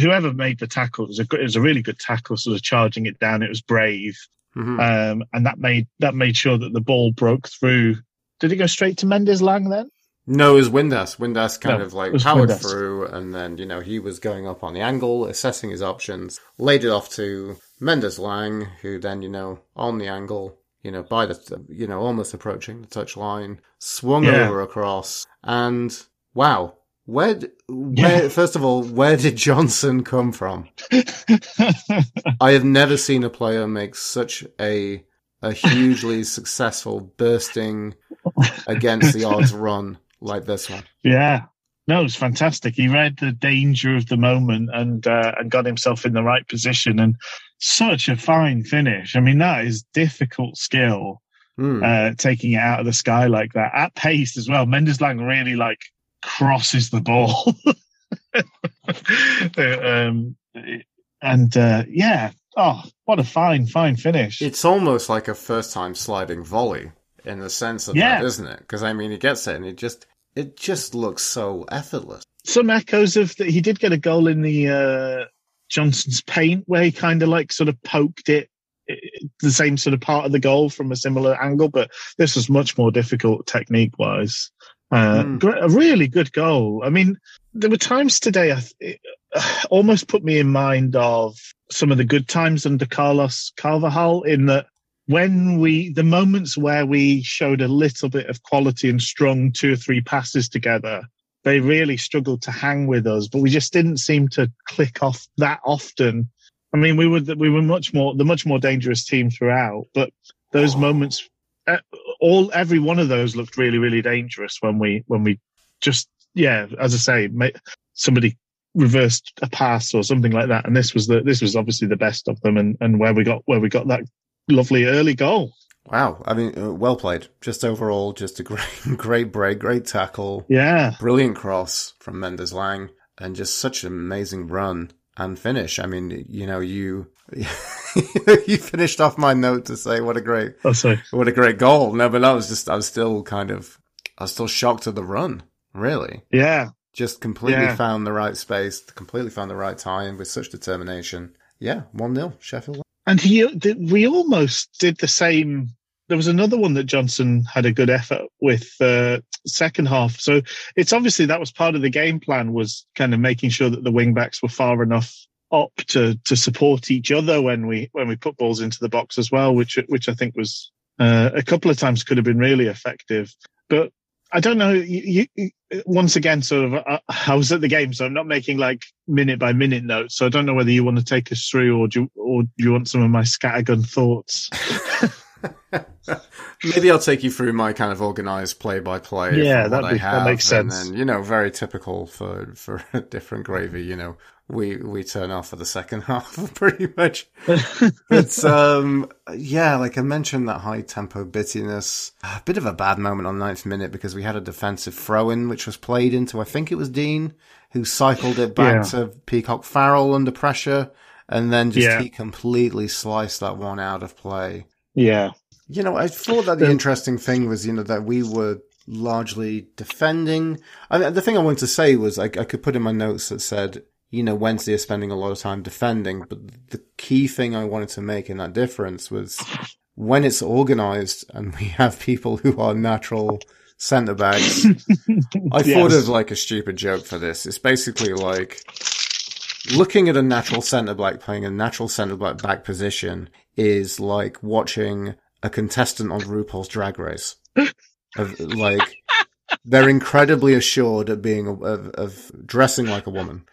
whoever made the tackle it was a good, it was a really good tackle, sort of charging it down. It was brave, Mhm. um, and that made that made sure that the ball broke through. Did it go straight to Mendez-Laing then? No, it was Windass. Windass kind No, of like powered Windass. through, and then you know he was going up on the angle, assessing his options, laid it off to Mendez-Laing, who then you know on the angle, you know by the you know almost approaching the touch line, swung Yeah. over across, and wow, where where first of all where did Johnson come from? I have never seen a player make such a a hugely successful bursting against the odds run like this one. Yeah. No, it was fantastic. He read the danger of the moment and uh, and got himself in the right position and such a fine finish. I mean, that is difficult skill, Hmm. uh, taking it out of the sky like that at pace as well. Mendez-Laing really like crosses the ball. um, and uh, yeah, oh, what a fine, fine finish. It's almost like a first time sliding volley in the sense of Yeah. that, isn't it? Because I mean, he gets it and he just it just looks so effortless. some echoes of that. He did get a goal in the uh, Johnson's paint where he kind of like sort of poked it, i- the same sort of part of the goal from a similar angle, but this was much more difficult technique wise. Uh, gr- A really good goal. I mean, there were times today I th- it uh, almost put me in mind of some of the good times under Carlos Carvalhal in that when we, the moments where we showed a little bit of quality and strung two or three passes together, they really struggled to hang with us, but we just didn't seem to click off that often. I mean, we were we were much more the much more dangerous team throughout, but those moments, uh, all every one of those looked really really dangerous when we when we just yeah, as I say, somebody reversed a pass or something like that, and this was the this was obviously the best of them, and and where we got where we got that lovely early goal. Wow, I mean, uh, well played. Just overall, just a great, great break, great tackle, Yeah, brilliant cross from Mendez-Laing, and just such an amazing run and finish. I mean, you know, you you finished off my note to say what a great oh sorry. what a great goal. No, but I was just I was still kind of I was still shocked at the run. Really, Yeah, just completely Yeah. found the right space, completely found the right time with such determination. Yeah, one 0 Sheffield. And he, th- we almost did the same. There was another one that Johnson had a good effort with uh, second half. So it's obviously that was part of the game plan was kind of making sure that the wing backs were far enough up to to support each other when we when we put balls into the box as well, which which I think was uh, a couple of times could have been really effective. But I don't know. You, you, once again, sort of, uh, I was at the game, so I'm not making like minute by minute notes. So I don't know whether you want to take us through, or do you, or do you want some of my scattergun thoughts? Maybe I'll take you through my kind of organized play by play. Yeah, that'd I be- that makes sense. And then, you know, very typical for for a different gravy. You know, we we turn off for the second half pretty much. But um, yeah, like I mentioned, that high tempo bittiness. A bit of a bad moment on ninth minute because we had a defensive throw in which was played into I think it was Dean who cycled it back Yeah. to Peacock Farrell under pressure. and then just Yeah. he completely sliced that one out of play. Yeah. You know, I thought that the Um, interesting thing was, you know, that we were largely defending. I mean, the thing I wanted to say was I, I could put in my notes that said, you know, Wednesday is spending a lot of time defending, but the key thing I wanted to make in that difference was when it's organized and we have people who are natural centre backs. I thought Yes. of like a stupid joke for this. It's basically like looking at a natural centre back playing a natural centre back back position is like watching a contestant on RuPaul's Drag Race. of, like they're incredibly assured of being of, of dressing like a woman.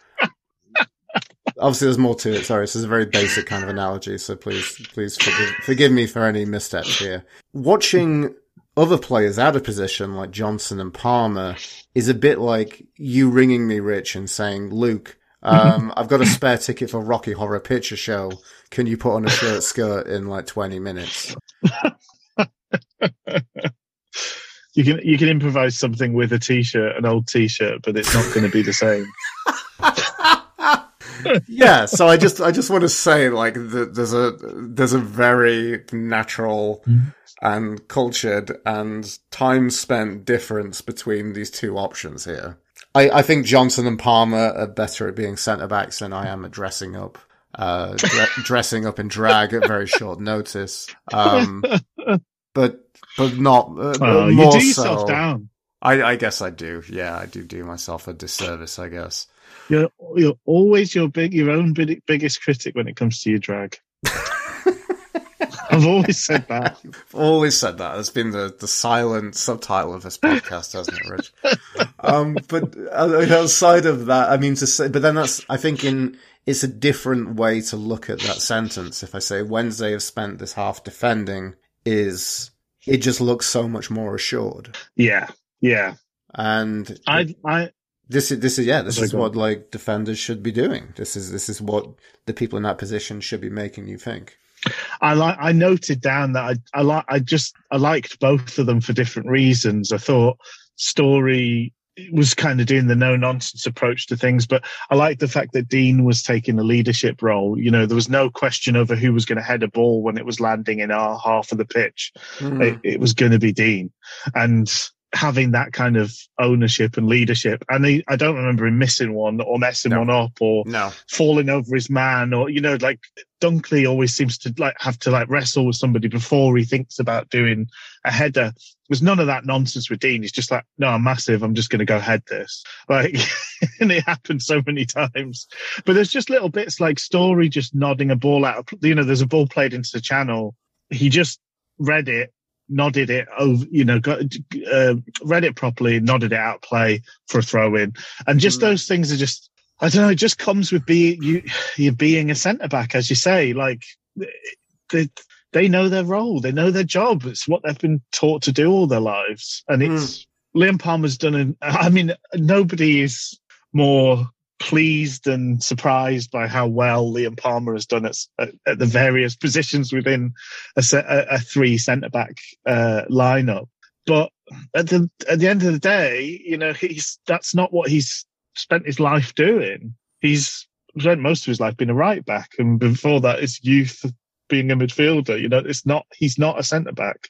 Obviously, there's more to it. Sorry, this is a very basic kind of analogy, so please, please forgive, forgive me for any missteps here. Watching other players out of position, like Johnson and Palmer, is a bit like you ringing me, Rich, and saying, "Luke, um, I've got a spare ticket for Rocky Horror Picture Show. Can you put on a shirt skirt in like 20 minutes?" You can you can improvise something with a t-shirt, an old t-shirt, but it's not going to be the same. yeah, so I just I just want to say like that there's a there's a very natural mm-hmm. and cultured and time spent difference between these two options here. I, I think Johnson and Palmer are better at being centre backs than I am at dressing up. Uh, dre- dressing up in drag at very short notice. Um, but but not uh, Oh, you more do yourself so. down. I, I guess I do. Yeah, I do do myself a disservice. I guess. You're you're always your big your own big, biggest critic when it comes to your drag. I've always said that. I've always said that. It's been the, the silent subtitle of this podcast, hasn't it, Rich? um, but outside of that, I mean to say, but then that's, I think in, it's a different way to look at that sentence. If I say Wednesday have spent this half defending is, it just looks so much more assured. Yeah, yeah. And I I this is, this is, yeah, this is what like defenders should be doing. This is, this is what the people in that position should be making you think. I like I noted down that I I like I just I liked both of them for different reasons. I thought Storey was kind of doing the no nonsense approach to things, but I liked the fact that Dean was taking a leadership role. You know, there was no question over who was going to head a ball when it was landing in our half of the pitch. Hmm. It, it was going to be Dean, and having that kind of ownership and leadership. And he, I don't remember him missing one or messing No. one up or No. falling over his man or you know like dunkley always seems to like have to like wrestle with somebody before he thinks about doing a header there's none of that nonsense with dean he's just like no i'm massive i'm just going to go head this like and it happened so many times but there's just little bits like Storey just nodding a ball out you know there's a ball played into the channel he just read it nodded it over you know got, uh, read it properly nodded it out play for a throw in and just Mm. those things are just I don't know. It just comes with being you. You being a centre back, as you say. Like they, they know their role. They know their job. It's what they've been taught to do all their lives. And it's Liam Palmer's done. An, I mean, nobody is more pleased and surprised by how well Liam Palmer has done at, at, at the various positions within a, a, a three centre back uh, lineup. But at the at the end of the day, you know, he's that's not what he's spent his life doing. He's spent most of his life being a right back, and before that, his youth being a midfielder. You know, it's not he's not a centre back,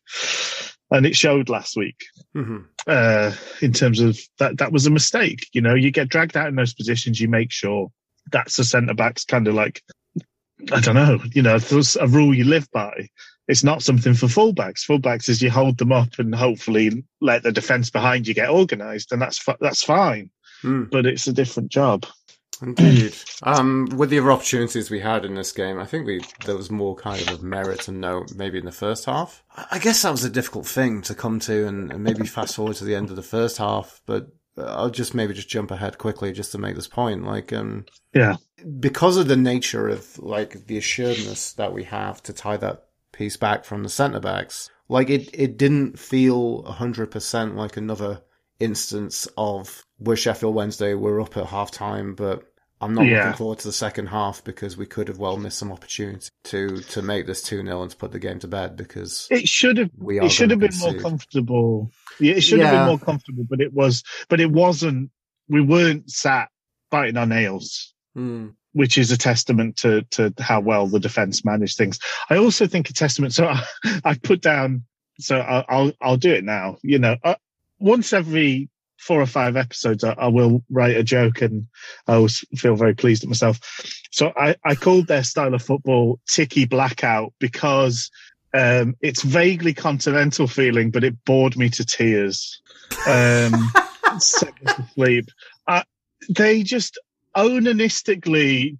and it showed last week Mhm. uh, in terms of that. That was a mistake. You know, you get dragged out in those positions, you make sure that's a centre back's kind of like I don't know. You know, there's a rule you live by. It's not something for fullbacks. Fullbacks is you hold them up and hopefully let the defence behind you get organised, and that's that's fine Hmm. but it's a different job. Indeed. Um, with the other opportunities we had in this game, I think we there was more kind of of merit to note maybe in the first half. I I guess that was a difficult thing to come to and, and maybe fast forward to the end of the first half, but uh, I'll just maybe just jump ahead quickly just to make this point. Like, um, Yeah. because of the nature of like the assuredness that we have to tie that piece back from the centre backs, like it, it didn't feel hundred percent like another instance of where Sheffield Wednesday were up at half time, but I'm not Yeah. looking forward to the second half because we could have well missed some opportunity to to make this two 0 and to put the game to bed because It should have. we are It should have been more comfortable. Yeah, it should have been more comfortable, but it was. But it wasn't. We weren't sat biting our nails. Hmm. which is a testament to to how well the defense managed things. I also think a testament. So I, I put down. So I'll, I'll I'll do it now. You know, uh, once every four or five episodes, I, I, will write a joke, and I always feel very pleased at myself. So I I called their style of football "Ticky Blackout" because um, it's vaguely continental feeling, but it bored me to tears. Um, to sleep. Uh, they just onanistically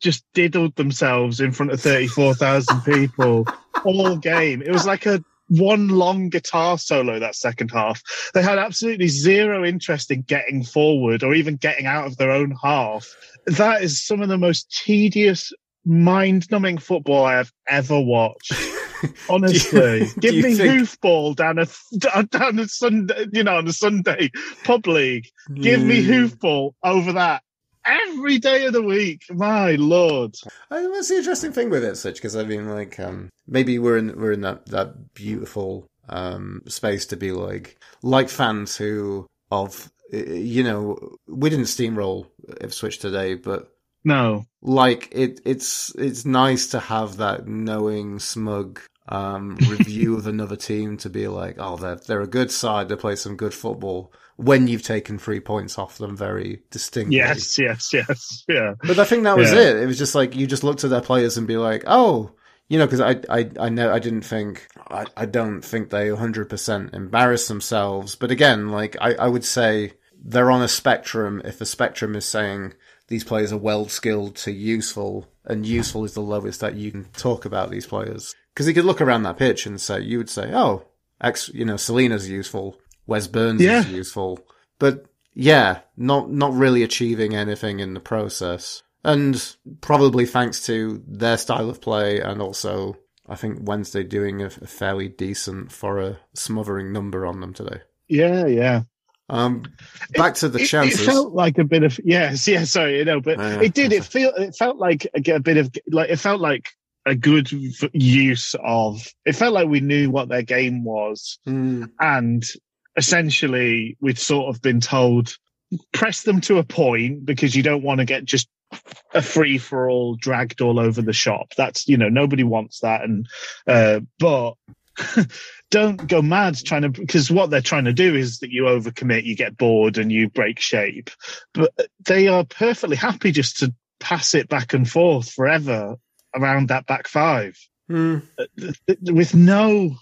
just diddled themselves in front of 34,000 people all game. It was like a one long guitar solo that second half. They had absolutely zero interest in getting forward or even getting out of their own half. That is some of the most tedious, mind numbing football I have ever watched. Honestly, you, give me think... hoofball down a down a Sunday, you know, on a Sunday pub league. Give mm. me hoofball over that every day of the week. My lord, I mean, that's the interesting thing with it, such because I mean, like, um, maybe we're in we're in that that beautiful um space to be like like fans who of you know we didn't steamroll Ipswich today, but no, like it it's it's nice to have that knowing smug um, review of another team to be like, oh, they're they're a good side. They play some good football. When you've taken three points off them, very distinctly. Yes, yes, yes, yeah. But I think that was yeah. it. It was just like you just looked at their players and be like, oh, you know, because I, I, I know I didn't think I, I don't think they 100% embarrass themselves. But again, like I, I would say they're on a spectrum. If the spectrum is saying these players are well skilled to useful, and useful is the lowest that you can talk about these players because he could look around that pitch and say, you would say, oh, X, you know, Celina's useful, Wes Burns yeah. is useful, but yeah, not not really achieving anything in the process, and probably thanks to their style of play and also. I think Wednesday doing a, a fairly decent for a smothering number on them today. Yeah, yeah. Um, back it, to the chances. It, felt like a bit of yes, yeah. Sorry, you know, but it did. It feel it felt like a, a bit of like it felt like a good use of it felt like we knew what their game was mm. and essentially we'd sort of been told press them to a point because you don't want to get just a free for all dragged all over the shop. That's you know nobody wants that. And uh but don't go mad trying to because what they're trying to do is that you overcommit you get bored and you break shape. But they are perfectly happy just to pass it back and forth forever around that back five. Mm. with no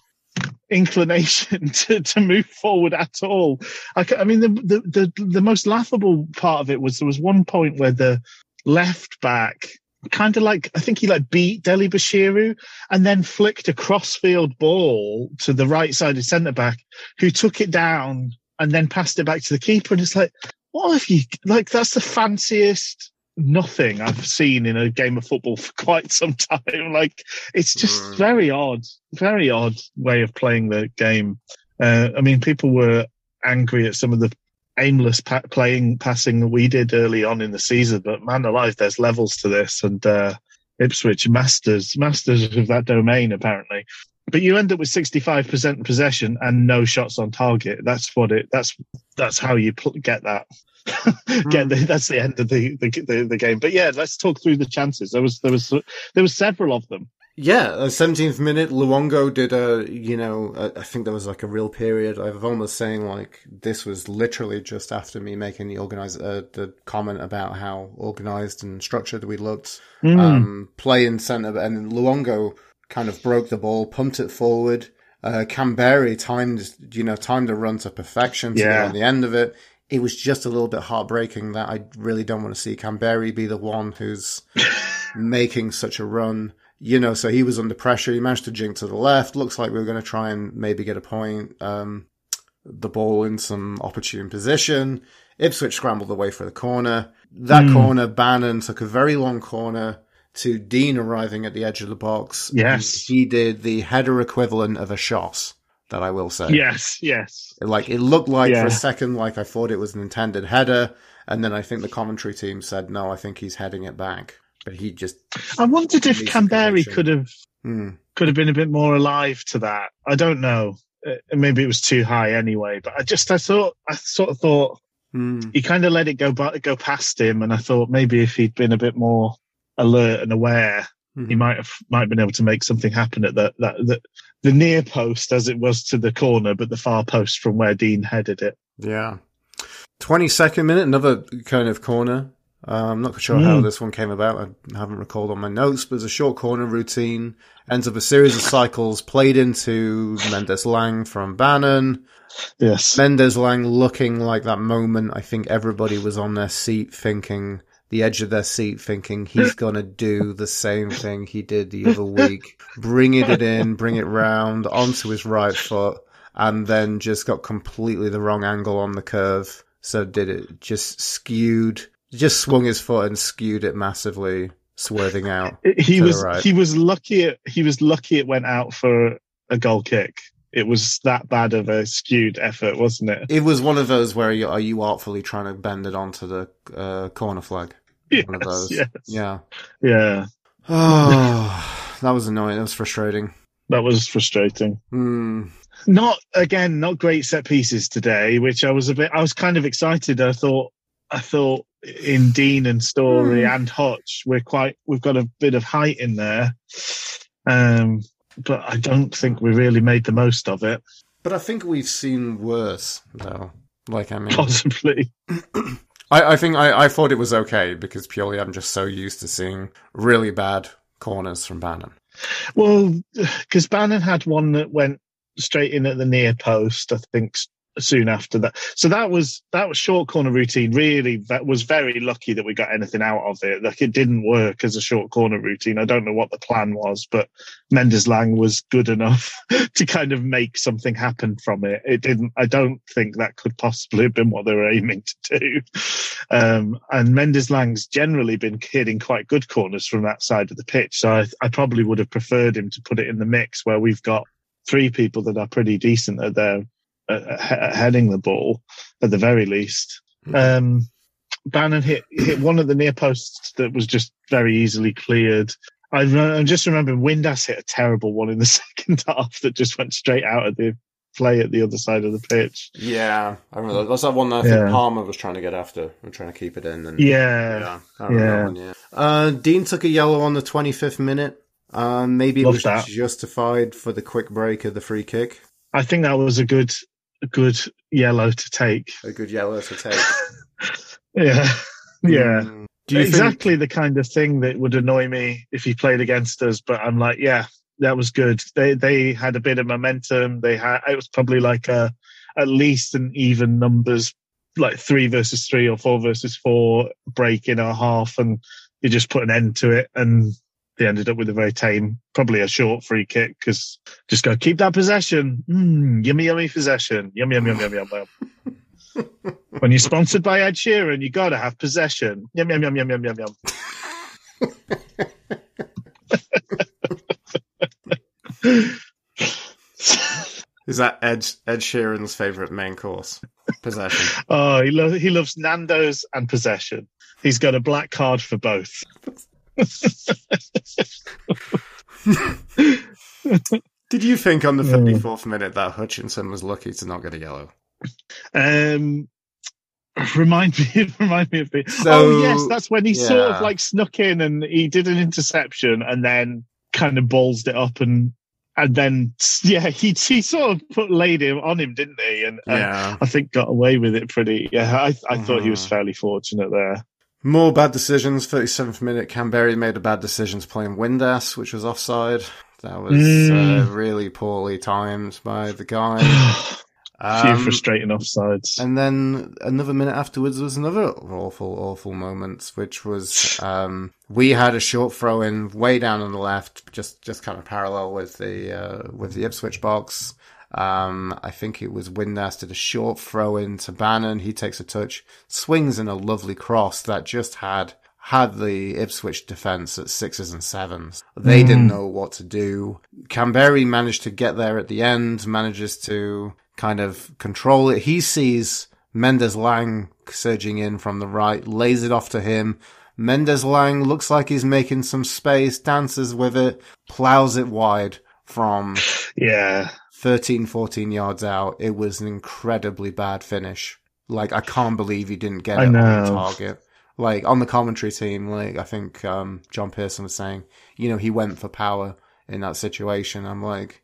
inclination to, to move forward at all. I, I mean, the, the, the the most laughable part of it was there was one point where the left back kind of like I think he like beat Dele-Bashiru and then flicked a crossfield ball to the right side of centre back, who took it down and then passed it back to the keeper. And it's like, what have you like? That's the fanciest nothing I've seen in a game of football for quite some time. Like it's just mm. very odd, very odd way of playing the game. Uh, I mean, people were angry at some of the aimless pa- playing passing that we did early on in the season, but man alive, there's levels to this, and uh, Ipswich masters masters of that domain apparently. But you end up with 65% possession and no shots on target. That's what it. That's that's how you pl- get that. get the, that's the end of the, the, the the game. But yeah, let's talk through the chances. There was there was there was several of them. Yeah, seventeenth minute, Luongo did a you know a, I think there was like a real period. I've almost saying like this was literally just after me making the organized uh, the comment about how organized and structured we looked. Mm. Um, play in centre, and Luongo kind of broke the ball, pumped it forward. Uh, timed, you know, timed a run to perfection to yeah. get on the end of it it was just a little bit heartbreaking that I really don't want to see Kamberi be the one who's making such a run. You know, so he was under pressure. He managed to jink to the left. Looks like we were going to try and maybe get a point. Um, the ball in some opportune position. Ipswich scrambled away for the corner. That mm. corner, Bannan took a very long corner to Dean arriving at the edge of the box. Yes. He did the header equivalent of a shot that I will say. Yes, yes. Like it looked like yeah. for a second like I thought it was an intended header, and then I think the commentary team said no, I think he's heading it back. But he just I wondered if Kamberi could have hmm. could have been a bit more alive to that. I don't know. Uh, maybe it was too high anyway, but I just I thought I sort of thought Mm. he kind of let it go by, go past him, and I thought maybe if he'd been a bit more alert and aware, he Mhm. might have might have been able to make something happen at that that the, the near post as it was to the corner, but the far post from where Dean headed it. Yeah. 22nd minute, another kind of corner. Uh, I'm not sure how Mm. this one came about. I haven't recalled on my notes, but it's a short corner routine. Ends up a series of cycles played into Mendez-Laing from Bannan. Yes, Mendez-Laing looking like that moment. I think everybody was on their seat thinking, the edge of their seat thinking, he's going to do the same thing he did the other week. Bring it in, bring it round onto his right foot, and then just got completely the wrong angle on the curve. So did it just skewed, just swung his foot and skewed it massively, swerving out. he was right. he was lucky. It, he was lucky it went out for a goal kick. It was that bad of a skewed effort, wasn't it? It was one of those where you, are you artfully trying to bend it onto the uh, corner flag? One of those. yes. Yeah. Yeah, Oh, that was annoying. That was frustrating. that was frustrating. Hmm. Not again, not great set pieces today, which I was a bit. I was kind of excited. I thought, I thought in Dean and Storey Hmm. and Hutch, we're quite. We've got a bit of height in there, um, but I don't think we really made the most of it. But I think we've seen worse, though. Like, I mean, Possibly, I, I think I, I thought it was okay because purely I'm just so used to seeing really bad corners from Bannan. well, because Bannan had one that went straight in at the near post. I think soon after that. So that was that was short corner routine. Really, that was very lucky that we got anything out of it. Like it didn't work as a short corner routine. I don't know what the plan was, but Mendez-Laing was good enough to kind of make something happen from it. It didn't. I don't think that could possibly have been what they were aiming to do. Um, and Mendez-Laing's generally been hitting quite good corners from that side of the pitch. So I, I probably would have preferred him to put it in the mix where we've got three people that are pretty decent at their uh, he- heading the ball at the very least. Um, Bannan hit hit one of the near posts that was just very easily cleared. I, I just remember Windass hit a terrible one in the second half that just went straight out of the play at the other side of the pitch. Yeah, I remember that. That's that one that I think Yeah. Palmer was trying to get after and trying to keep it in. And Yeah, yeah, Yeah. one, yeah. Uh, Dean took a yellow on the 25th minute. Uh, maybe it Love was that. justified for the quick break of the free kick. I think that was a good good yellow to take. A good yellow to take. Yeah, yeah. Mm. Do you exactly the kind of thing that would annoy me if he played against us. But I'm like, yeah, that was good. They they had a bit of momentum. They had it was probably like a at least an even numbers, like three versus three or four versus four break in our half, and you just put an end to it. And they ended up with a very tame, probably a short free kick because just go keep that possession. Mm, yummy, yummy possession. Yum yum yum yum yum yum. when you're sponsored by Ed Sheeran, you got to have possession. Yum yum yum yum yum yum yum. Is that Ed Ed Sheeran's favorite main course? Possession. Oh, he loves he loves Nando's and possession. He's got a black card for both. Did you think on the Yeah. 54th minute that Hutchinson was lucky to not get a yellow? Um, remind me, remind me of the. So, oh yes, that's when he sort of like snuck in and he did an interception and then kind of ballsed it up and and then yeah, he he sort of put laid him on him, didn't he? And, and Yeah. I think got away with it pretty. Yeah, I I thought he was Mhm. fairly fortunate there. More bad decisions. 37th minute, Kamberi made a bad decision to play in Windass, which was offside. That was Mm. uh, really poorly timed by the guy. A few Um, frustrating offsides. And then another minute afterwards was another awful, awful moment, which was um, we had a short throw in way down on the left, just just kind of parallel with the uh, with the Ipswich box. Um, I think it was Windass did a short throw in to Bannan. He takes a touch, swings in a lovely cross that just had had the Ipswich defence at sixes and sevens. They Mm. didn't know what to do. Kamberi managed to get there at the end, manages to kind of control it. He sees Mendez-Laing surging in from the right, lays it off to him. Mendez-Laing looks like he's making some space, dances with it, plows it wide from Yeah, 13, 14 yards out. It was an incredibly bad finish Like, I can't believe he didn't get I it on know. target. Like, on the commentary team, like, I think um, John Pearson was saying, you know, he went for power in that situation. I'm like,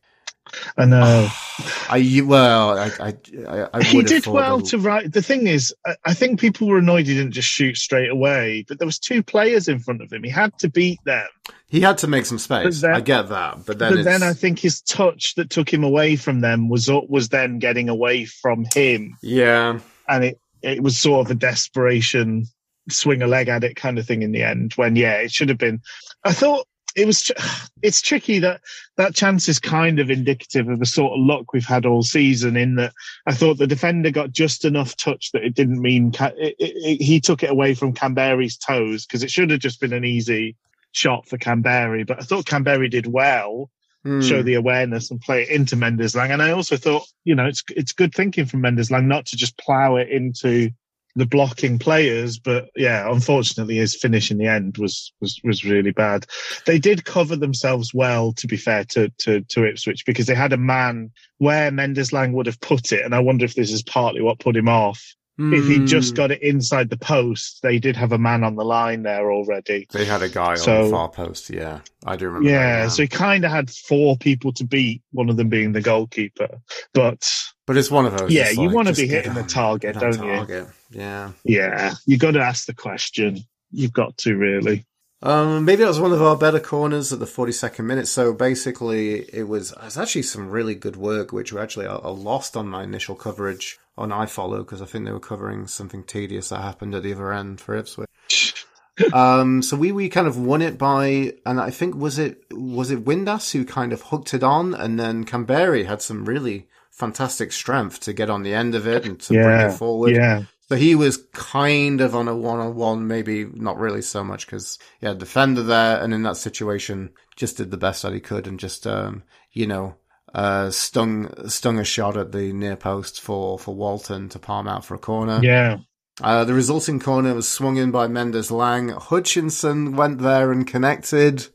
I know. I well, I I, I, he did well to write. The thing is, I, I think people were annoyed he didn't just shoot straight away. But there was two players in front of him. He had to beat them. He had to make some space. Then- I get that, but then but then I think his touch that took him away from them was was then getting away from him, yeah, and it it was sort of a desperation swing a leg at it kind of thing in the end. When yeah, it should have been. I thought it was. tr- It's tricky that that chance is kind of indicative of the sort of luck we've had all season. In that, I thought the defender got just enough touch that it didn't mean Ca- it, it, it, he took it away from Kamberi's toes because it should have just been an easy shot for Kamberi. But I thought Kamberi did well Hmm. show the awareness and play it into Mendez-Laing. And I also thought, you know, it's it's good thinking from Mendez-Laing not to just plough it into the blocking players, but yeah, unfortunately his finish in the end was was was really bad. They did cover themselves well, to be fair to to, to Ipswich, because they had a man where Mendez-Laing would have put it, and I wonder if this is partly what put him off. If he just Hmm. got it inside the post, they did have a man on the line there already. They had a guy on the far post. Yeah, I do remember. Yeah, that, so he kind of had four people to beat, one of them being the goalkeeper. But but it's one of those. Yeah, you like, wanna be get hitting the target, get don't you? target. Yeah. yeah, you got to ask the question. You've got to really. Um, maybe that was one of our better corners at the 42nd minute. So basically, it was, it was actually some really good work, which were actually I, I lost on my initial coverage on iFollow because I think they were covering something tedious that happened at the other end for Ipswich. um, so we, we kind of won it by, and I think was it, was it Windass who kind of hooked it on and then Kamberi had some really fantastic strength to get on the end of it and to bring it forward. yeah, So he was kind of on a one-on-one, maybe not really so much because he had defender there, and in that situation, just did the best that he could, and just um, you know, uh, stung stung a shot at the near post for for Walton to palm out for a corner. yeah. Uh, the resulting corner was swung in by Mendez-Laing. Hutchinson went there and connected,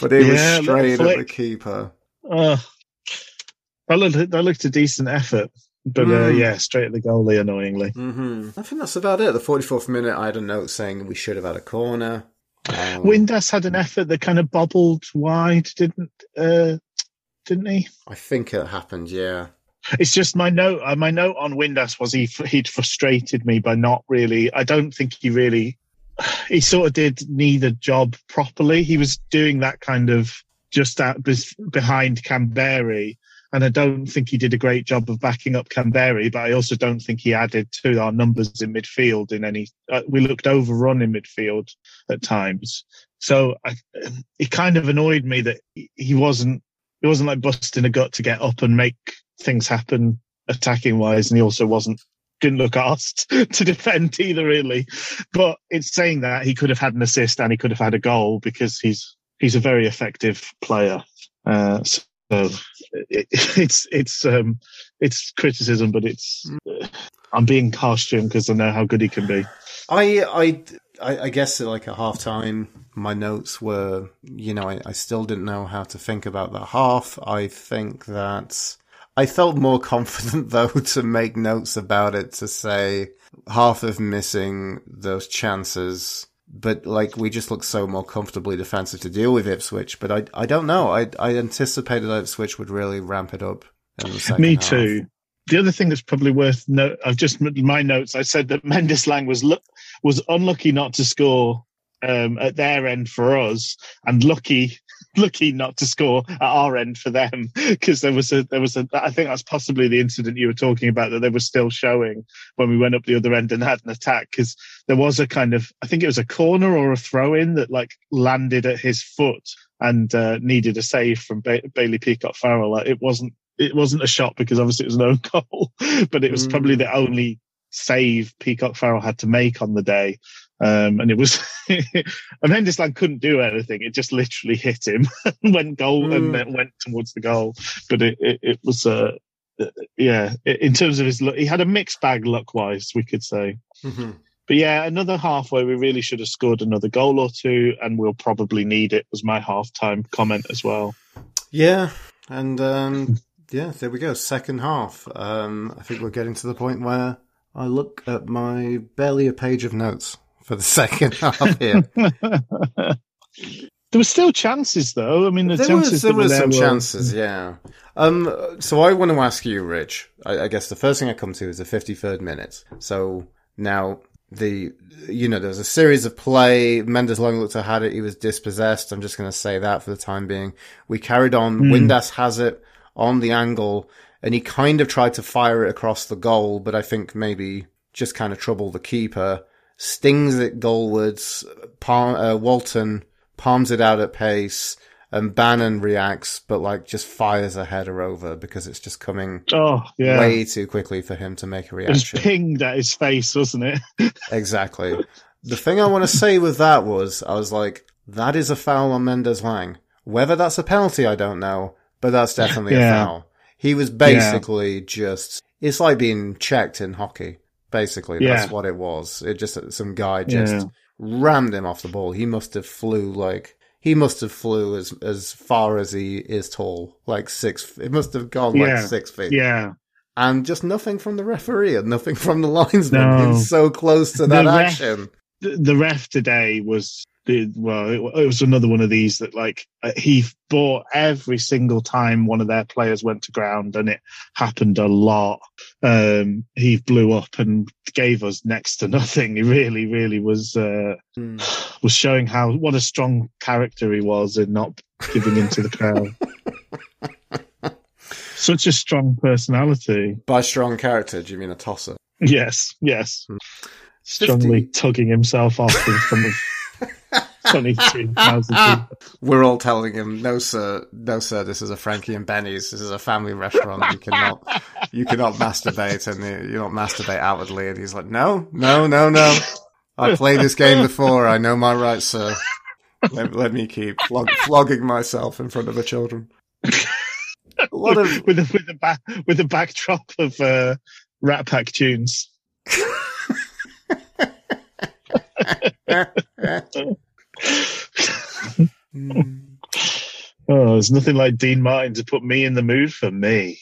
but it Yeah, was straight at the keeper. Uh, that looked that looked a decent effort, but uh, Mm. yeah, straight at the goalie, annoyingly. hmm I think that's about it. The 44th minute, I had a note saying we should have had a corner. Um, Windass had an effort that kind of bobbled wide, didn't uh, didn't he? I think it happened, yeah. It's just my note. Uh, my note on Windass was he he'd frustrated me by not really. I don't think he really. He sort of did neither job properly. He was doing that kind of just out behind Kamberi, and I don't think he did a great job of backing up Kamberi. But I also don't think he added to our numbers in midfield. In any, uh, we looked overrun in midfield at times. So I, it kind of annoyed me that he wasn't. It wasn't like busting a gut to get up and make things happen attacking wise, and he also wasn't didn't look asked to defend either really. But it's saying that he could have had an assist and he could have had a goal because he's he's a very effective player. Uh, so it, it's it's um it's criticism, but it's I'm being harsh to him because I know how good he can be. I, I, I guess like at half time, my notes were, you know, I, I still didn't know how to think about that half. I think that I felt more confident though to make notes about it to say half of missing those chances. But like we just look so more comfortably defensive to deal with Ipswich. But I I don't know. I I anticipated Ipswich would really ramp it up. In the second Me half. too. The other thing that's probably worth note, I've just my notes. I said that Mendez-Laing was lu- was unlucky not to score um, at their end for us, and lucky lucky not to score at our end for them because there was a there was a I think that's possibly the incident you were talking about that they were still showing when we went up the other end and had an attack because there was a kind of I think it was a corner or a throw in that like landed at his foot and uh, needed a save from ba- Bailey Peacock Farrell. Like, it wasn't it wasn't a shot because obviously it was an own goal, but it was Mm. probably the only save Peacock Farrell had to make on the day. Um, and it was, and Mendez-Laing couldn't do anything. It just literally hit him and went goal Mm. and then went towards the goal. But it, it, it was, uh, yeah, in terms of his look, he had a mixed bag luck wise, we could say. Mhm. But yeah, another half where we really should have scored another goal or two, and we'll probably need it. Was my half time comment as well. Yeah, and um, yeah, there we go. Second half. Um, I think we're getting to the point where I look at my barely a page of notes for the second half here. There were still chances, though. I mean, the there chances was, there were was there some were- chances, yeah. Um, so I want to ask you, Rich. I, I guess the first thing I come to is the 53rd minute. So now the, you know, there's a series of play. Mendez-Laing looked to had it. He was dispossessed. I'm just going to say that for the time being. We carried on. Windass has it on the angle and he kind of tried to fire it across the goal, but I think maybe just kind of troubled the keeper. Stings it goalwards. Palm, uh, Walton palms it out at pace, and Bannan reacts, but like just fires a header over because it's just coming Oh, yeah. way too quickly for him to make a reaction. It was pinged at his face, wasn't it? exactly. The thing I want to say with that was, I was like, that is a foul on Mendez-Laing. Whether that's a penalty, I don't know, but that's definitely a foul. He was basically just, it's like being checked in hockey. Basically, that's what it was. It just, some guy just Yeah. rammed him off the ball. He must have flew like he must have flew as as far as he is tall, like six. It must have gone like six feet, Yeah. and just nothing from the referee and nothing from the linesman. No. So close to The that ref- action. The, the ref today was, well, it, it was another one of these that, like, uh, he bought every single time one of their players went to ground, and it happened a lot. Um, he blew up and gave us next to nothing. He really, really was. Uh, Hmm. was showing how what a strong character he was in not giving in to the crowd. Such a strong personality. By strong character, do you mean a tosser? Yes, yes. Hmm. Strongly 50 tugging himself off in front of 22,000. We're all telling him, no, sir, no, sir. This is a Frankie and Benny's. This is a family restaurant. You cannot, you cannot masturbate, and you don't masturbate outwardly. And he's like, no, no, no, no. I played this game before. I know my rights, sir. Let, let me keep flog, flogging myself in front of the children. A lot of with a with a back with backdrop of uh, Rat Pack tunes. Oh, there's nothing like Dean Martin to put me in the mood for me.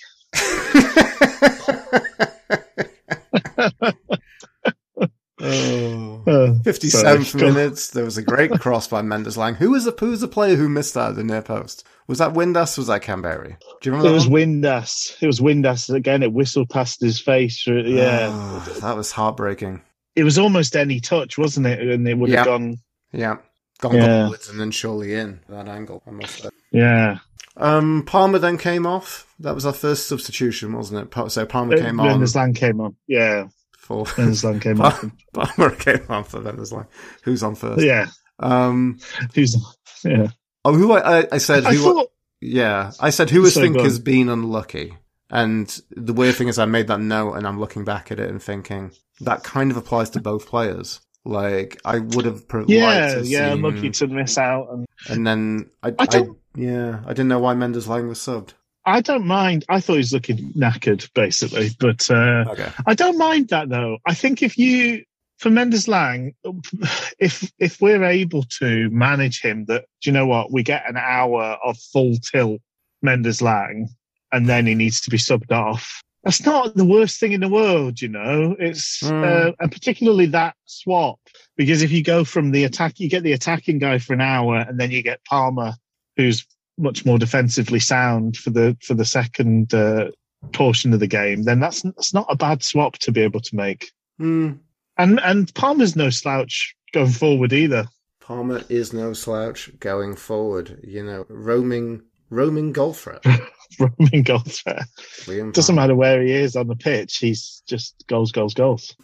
oh. Uh, 57th sorry, minutes. There was a great cross by Mendez-Laing. Who was the who was the player who missed that at the near post? Was that Windass? Was that Kamberi? Do you remember It was one? Windass. It was Windass again. It whistled past his face. Yeah, Oh, that was heartbreaking. it was almost any touch, wasn't it? And it would have Yeah. gone. Yeah. Gone Yeah. and then surely in that angle. I must say. Yeah, Um, Palmer then came off. That was our first substitution, wasn't it? So Palmer came on Mendes Lang came on. Yeah, for Mendes Lang came on. Palmer came on for Mendez-Laing. Who's on first? Yeah, Um, who's? Yeah, oh, who I, I, I said I who? thought. Yeah, I said who I So think has been unlucky. And the weird thing is, I made that note, and I'm looking back at it and thinking that kind of applies to both players. Like I would have pro- Yeah, to yeah, seen- unlucky to miss out, and And then I, I I, don't- yeah, I didn't know why Mendes Lang was subbed. I don't mind. I thought he was looking knackered, basically, but uh, Okay, I don't mind that though. I think if you for Mendez-Laing, if if we're able to manage him, that do you know what we get an hour of full tilt Mendez-Laing, and then he needs to be subbed off. That's not the worst thing in the world, you know. It's Mm. uh, and particularly that swap because if you go from the attack, you get the attacking guy for an hour, and then you get Palmer, who's much more defensively sound for the for the second uh, portion of the game. Then that's that's not a bad swap to be able to make. Hmm. And and Palmer's no slouch going forward either. Palmer is no slouch going forward. You know, roaming, roaming goal Roaming goals there. Doesn't matter where he is on the pitch. He's just goals, goals, goals.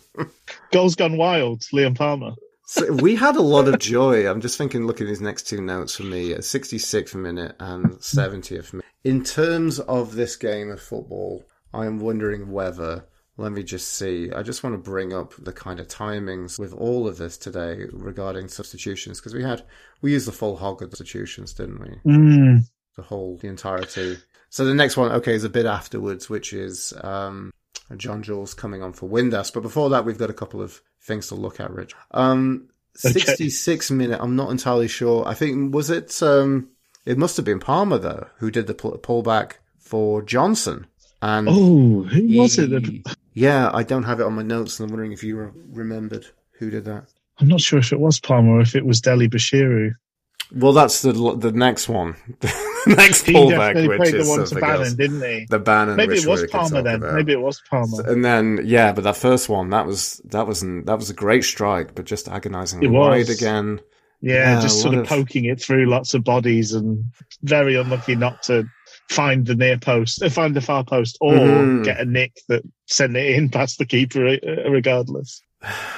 goals gone wild. Liam Palmer. So we had a lot of joy. I'm just thinking, looking at these next two notes for me, 66th minute and 70th minute. In terms of this game of football, I'm wondering whether, let me just see, I just want to bring up the kind of timings with all of this today regarding substitutions, because we had, we used the full hog of substitutions, didn't we? Mm. The whole, the entirety. So the next one, okay, is a bit afterwards, which is, um, John Jules coming on for Windass. But before that, we've got a couple of things to look at, Rich. Um, Okay. 66 minute. I'm not entirely sure. I think, was it, um, it must have been Palmer though, who did the pull- pullback for Johnson. And Oh, who was it? That, Yeah, I don't have it on my notes, and I'm wondering if you re- remembered who did that. I'm not sure if it was Palmer or if it was Dele-Bashiru. Well, that's the the next one, the next He pullback, which played is the one to Bannan, else. didn't he? The Bannan, Maybe it was Palmer then. about. Maybe it was Palmer. And then, yeah, but that first one, that was that was an, that was a great strike, but just was. wide again. Yeah, Yeah, just sort of poking it through lots of bodies and very unlucky not to find the near post, uh, find the far post, or Mhm. get a nick that sent it in past the keeper uh, regardless.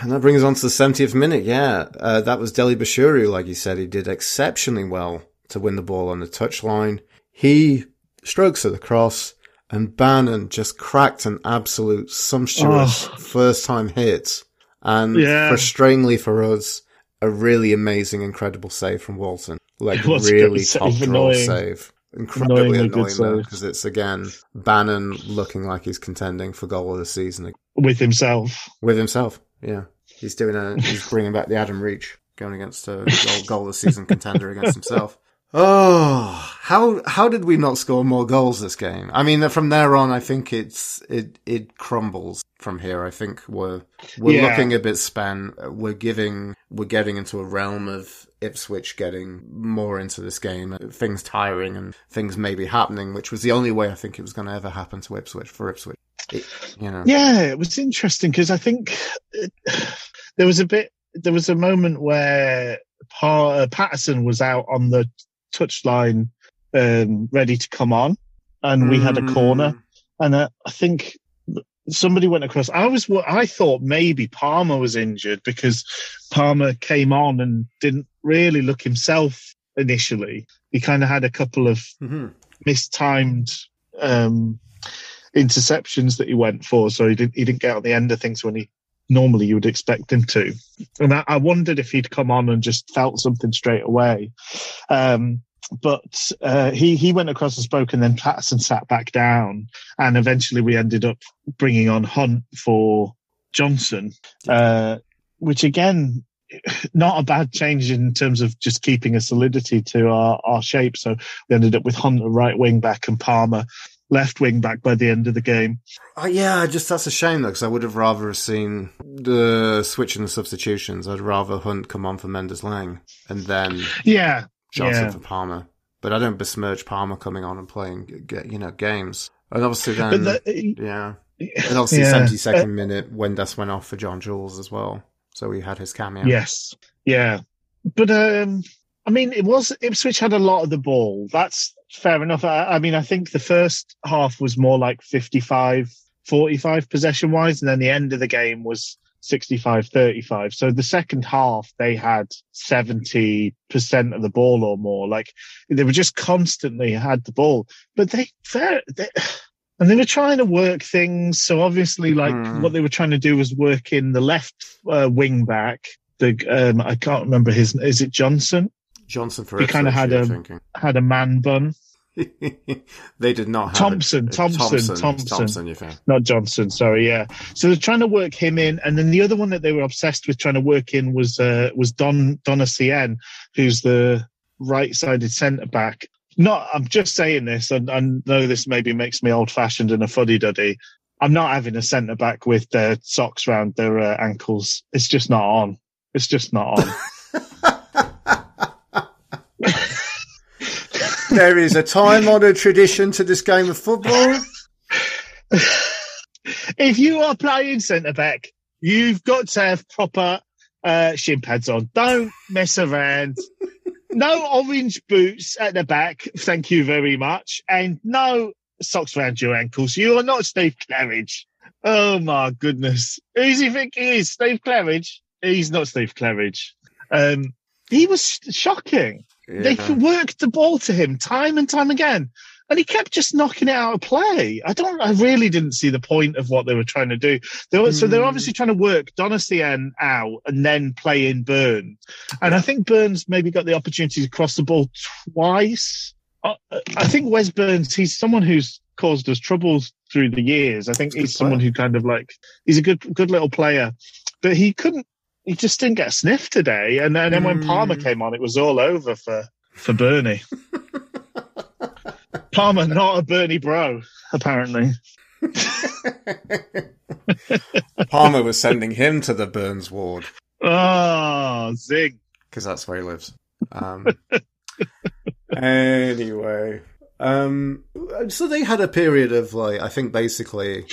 And that brings us on to the 70th minute. Yeah, uh, that was Dele-Bashiru, like you said. He did exceptionally well to win the ball on the touchline. He strokes at the cross, and Bannan just cracked an absolute sumptuous Oh. first time hit. And Yeah. frustratingly for us, a really amazing, incredible save from Walton. Like really save, top draw annoying. save. Incredibly Annoyingly annoying though, save. because it's again Bannan looking like he's contending for goal of the season with himself. with himself. Yeah, he's doing a he's bringing back the Adam Reach, going against a goal, goal of the season contender against himself. Oh, how how did we not score more goals this game? I mean, from there on, I think it's it it crumbles from here. I think we're we're Yeah. looking a bit spent. We're giving we're getting into a realm of Ipswich getting more into this game, things tiring and things maybe happening, which was the only way I think it was going to ever happen to Ipswich for Ipswich. It, you know, Yeah, it was interesting because I think it, there was a bit, there was a moment where pa, uh, Paterson was out on the touchline, um, ready to come on, and we had a corner, and uh, I think somebody went across. I was, I thought maybe Palmer was injured because Palmer came on and didn't really look himself initially. He kind of had a couple of Mhm. mistimed um, interceptions that he went for, so he didn't he didn't get on the end of things when he normally you would expect him to. And I, I wondered if he'd come on and just felt something straight away. Um, but uh, he he went across and spoke, and then Paterson sat back down, and eventually we ended up bringing on Hunt for Johnson, uh, which again. Not a bad change in terms of just keeping a solidity to our, our shape. So we ended up with Hunt at right wing back and Palmer left wing back by the end of the game. Oh, yeah, just that's a shame though, because I would have rather seen the switch and the substitutions. I'd rather Hunt come on for Mendez-Laing and then Yeah, Johnson Yeah. for Palmer. But I don't besmirch Palmer coming on and playing, you know, games. And obviously then, the, yeah, and obviously Yeah. seventy second minute when Windass went off for John Jules as well, so he had his cameo. yes, yeah, but um, I mean, it was Ipswich had a lot of the ball. That's fair enough. I, I mean, I think the first half was more like 55, 45 possession wise, and then the end of the game was 65, 35. So the second half, they had 70% of the ball or more. Like they were just constantly had the ball, but they, fair, they and they were trying to work things. So obviously, like Hmm. what they were trying to do was work in the left uh, wing back. The um, I can't remember his. Is it Johnson? Johnson for He kinda had a- thinking. Had a man bun. They did not have Thompson, it. Thompson, Thompson, Thompson. Thompson, you think? not Johnson. Sorry, yeah. So they're trying to work him in, and then the other one that they were obsessed with trying to work in was uh, was Don Donacien, who's the right-sided centre back. Not, I'm just saying this, and I know this maybe makes me old-fashioned and a fuddy-duddy. I'm not having a centre back with their socks round their uh, ankles. It's just not on. It's just not on. there is a time honoured tradition to this game of football. if you are playing centre back, you've got to have proper uh, shin pads on. Don't mess around. no orange boots at the back, thank you very much, and no socks around your ankles. You are not Steve Claridge. Oh my goodness, who's he think he is? Steve Claridge? He's not Steve Claridge. Um, he was shocking. They worked the ball to him time and time again. And he kept just knocking it out of play. I don't, I really didn't see the point of what they were trying to do. They were, So they're Mm. obviously trying to work Donacien out and then play in Burns. And I think Burns maybe got the opportunity to cross the ball twice. I, I think Wes Burns, he's someone who's caused us troubles through the years. I think He's he's someone who kind of like, he's a good, good little player, but he couldn't, he just didn't get a sniff today. And then, then when Palmer Mm. came on, it was all over for, for Bernie. Palmer, not a Bernie bro, apparently. Palmer was sending him to the Burns ward Oh, zing. because that's where he lives. Um, anyway, um, so they had a period of like I think basically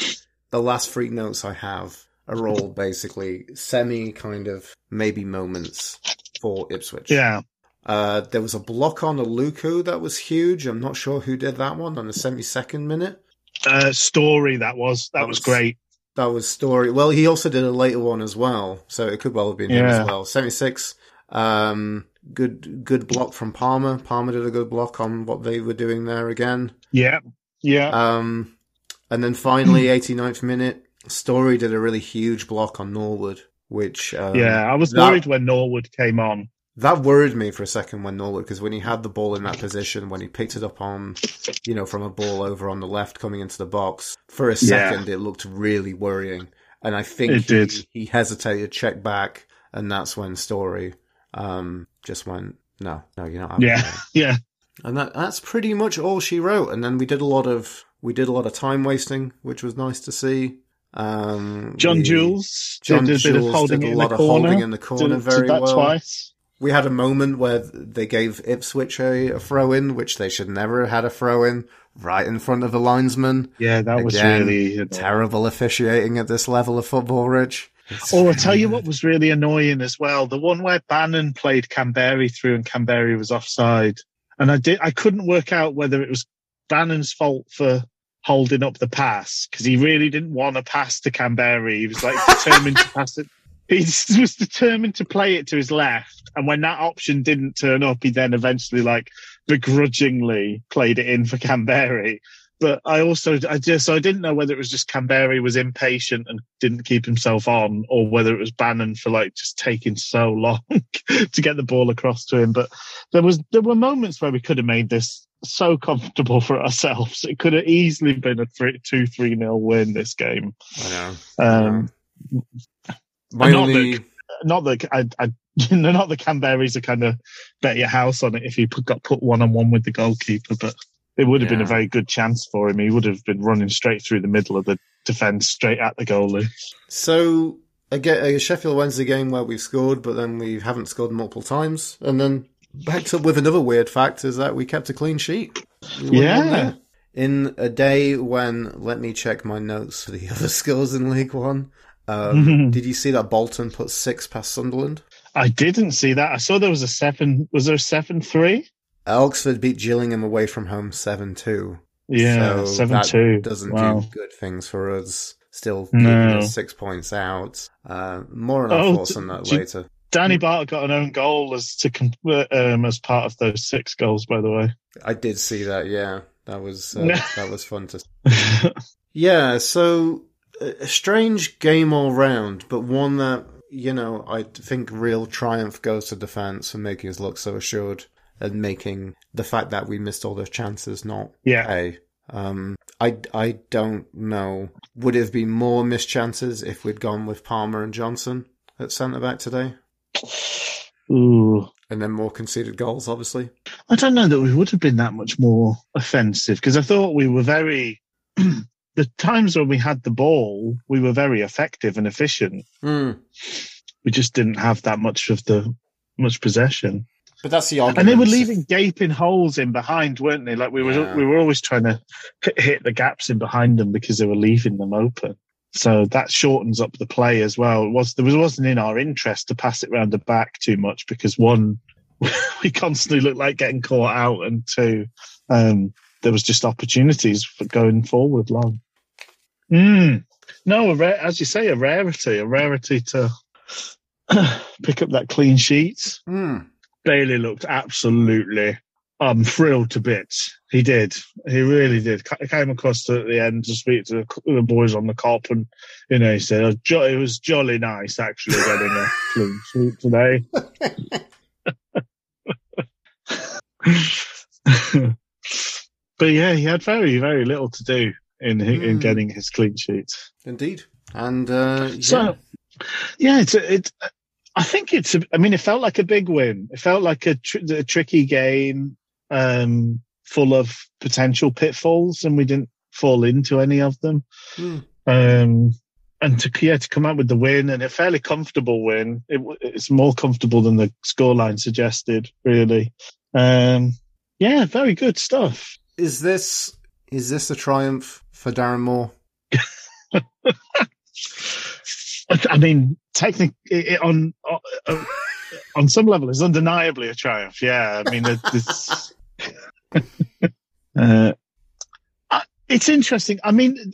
the last three notes I have are all basically semi kind of maybe moments for Ipswich. Yeah. Uh, there was a block on Aluko that was huge. I'm not sure who did that one on the 72nd minute. Uh, Storey that was that, That was was- great. That was Storey. Well, he also did a later one as well, so it could well have been him as well. 76. Um, good, good block from Palmer. Palmer did a good block on what they were doing there again. Yeah. Yeah. Um, and then finally, 89th minute, Storey did a really huge block on Norwood, which, um, yeah. I was that- worried when Norwood came on. That worried me for a second when Norwood, because when he had the ball in that position, when he picked it up on, you know, from a ball over on the left coming into the box, for a Yeah. second it looked really worrying. And I think It he, did. he hesitated, checked back, and that's when Storey um, just went, no, no, you're not Yeah. that." Yeah. And that, that's pretty much all she wrote. And then we did a lot of, we did a lot of time wasting, which was nice to see. Um, John we- Jules John did a bit of Jules holding did a lot the of corner. holding in the corner did, very did that well. twice. We had a moment where they gave Ipswich a, a throw in, which they should never have had a throw in, right in front of the linesman. Yeah, that was really. Terrible officiating at this level of football, Rich. It's- Oh, I'll tell you what was really annoying as well. The one where Bannan played Kamberi through and Kamberi was offside. And I did I couldn't work out whether it was Bannan's fault for holding up the pass because he really didn't want to pass to Kamberi. He was like determined to pass it. He was determined to play it to his left. And when that option didn't turn up, he then eventually like begrudgingly played it in for Kamberi. But I also, I just, I didn't know whether it was just Canberry was impatient and didn't keep himself on, or whether it was Bannan for like just taking so long to get the ball across to him. But there was, there were moments where we could have made this so comfortable for ourselves. It could have easily been a three, two, three nil win this game. I know. Um, know. My not only, not that I, I, not the Kamberi's are kind of bet your house on it if he put, got put one on one with the goalkeeper, but it would have been a very good chance for him. He would have been running straight through the middle of the defence, straight at the goalie. so again, a Sheffield Wednesday game where we've scored, but then we haven't scored multiple times. And then backed up with another weird fact is that we kept a clean sheet. We Yeah. In a day when, let me check my notes for the other skills in League One. Um, did you see that Bolton put six past Sunderland? I didn't see that. I saw there was a seven. Was there a seven three? Oxford beat Gillingham away from home 7 2. Yeah, So seven that two. Doesn't Wow. do good things for us. Still No. us six points out. Uh, more on our Oh, thoughts d- on that do- later. Danny Batth got an own goal as to um, as part of those six goals. By the way, I did see that. Yeah, that was uh, that was fun to. Yeah, so a strange game all round, but one that you know I think real triumph goes to defense for making us look so assured and making the fact that we missed all those chances not yeah, pay. Um, I I don't know. Would it have been more missed chances if we'd gone with Palmer and Johnson at centre back today, ooh. and then more conceded goals, obviously? I don't know that we would have been that much more offensive because I thought we were very. the times when we had the ball, we were very effective and efficient. Hmm. We just didn't have that much of the much possession, But that's the argument. and they were leaving gaping holes in behind, weren't they? Like we were, Yeah. we were always trying to hit the gaps in behind them because they were leaving them open. So that shortens up the play as well. It was there was wasn't in our interest to pass it round the back too much because one, we constantly looked like getting caught out, and two, um, there was just opportunities for going forward long. Mm. No, rare, as you say, a rarity, a rarity to pick up that clean sheet. Hmm. Bailey looked absolutely um thrilled to bits. He did. He really did. Ca- Came across to, at the end to speak to the, the boys on the Kop, and you know, he said "Oh, jo- it was jolly nice actually getting a clean sheet today. but yeah, he had very, very little to do in hi- in Mm. getting his clean sheet. Indeed. And uh, yeah. So, yeah, it's it. I think it's. A, I mean, it felt like a big win. It felt like a, tr- a tricky game, um, full of potential pitfalls, and we didn't fall into any of them. Mm. Um, and to yeah, to come out with the win and a fairly comfortable win. It, it's more comfortable than the scoreline suggested, really. Um, yeah, very good stuff. Is this is this a triumph for Darren Moore? I mean, technically, on uh, on some level, it's undeniably a triumph. Yeah, I mean, it's uh, it's interesting. I mean,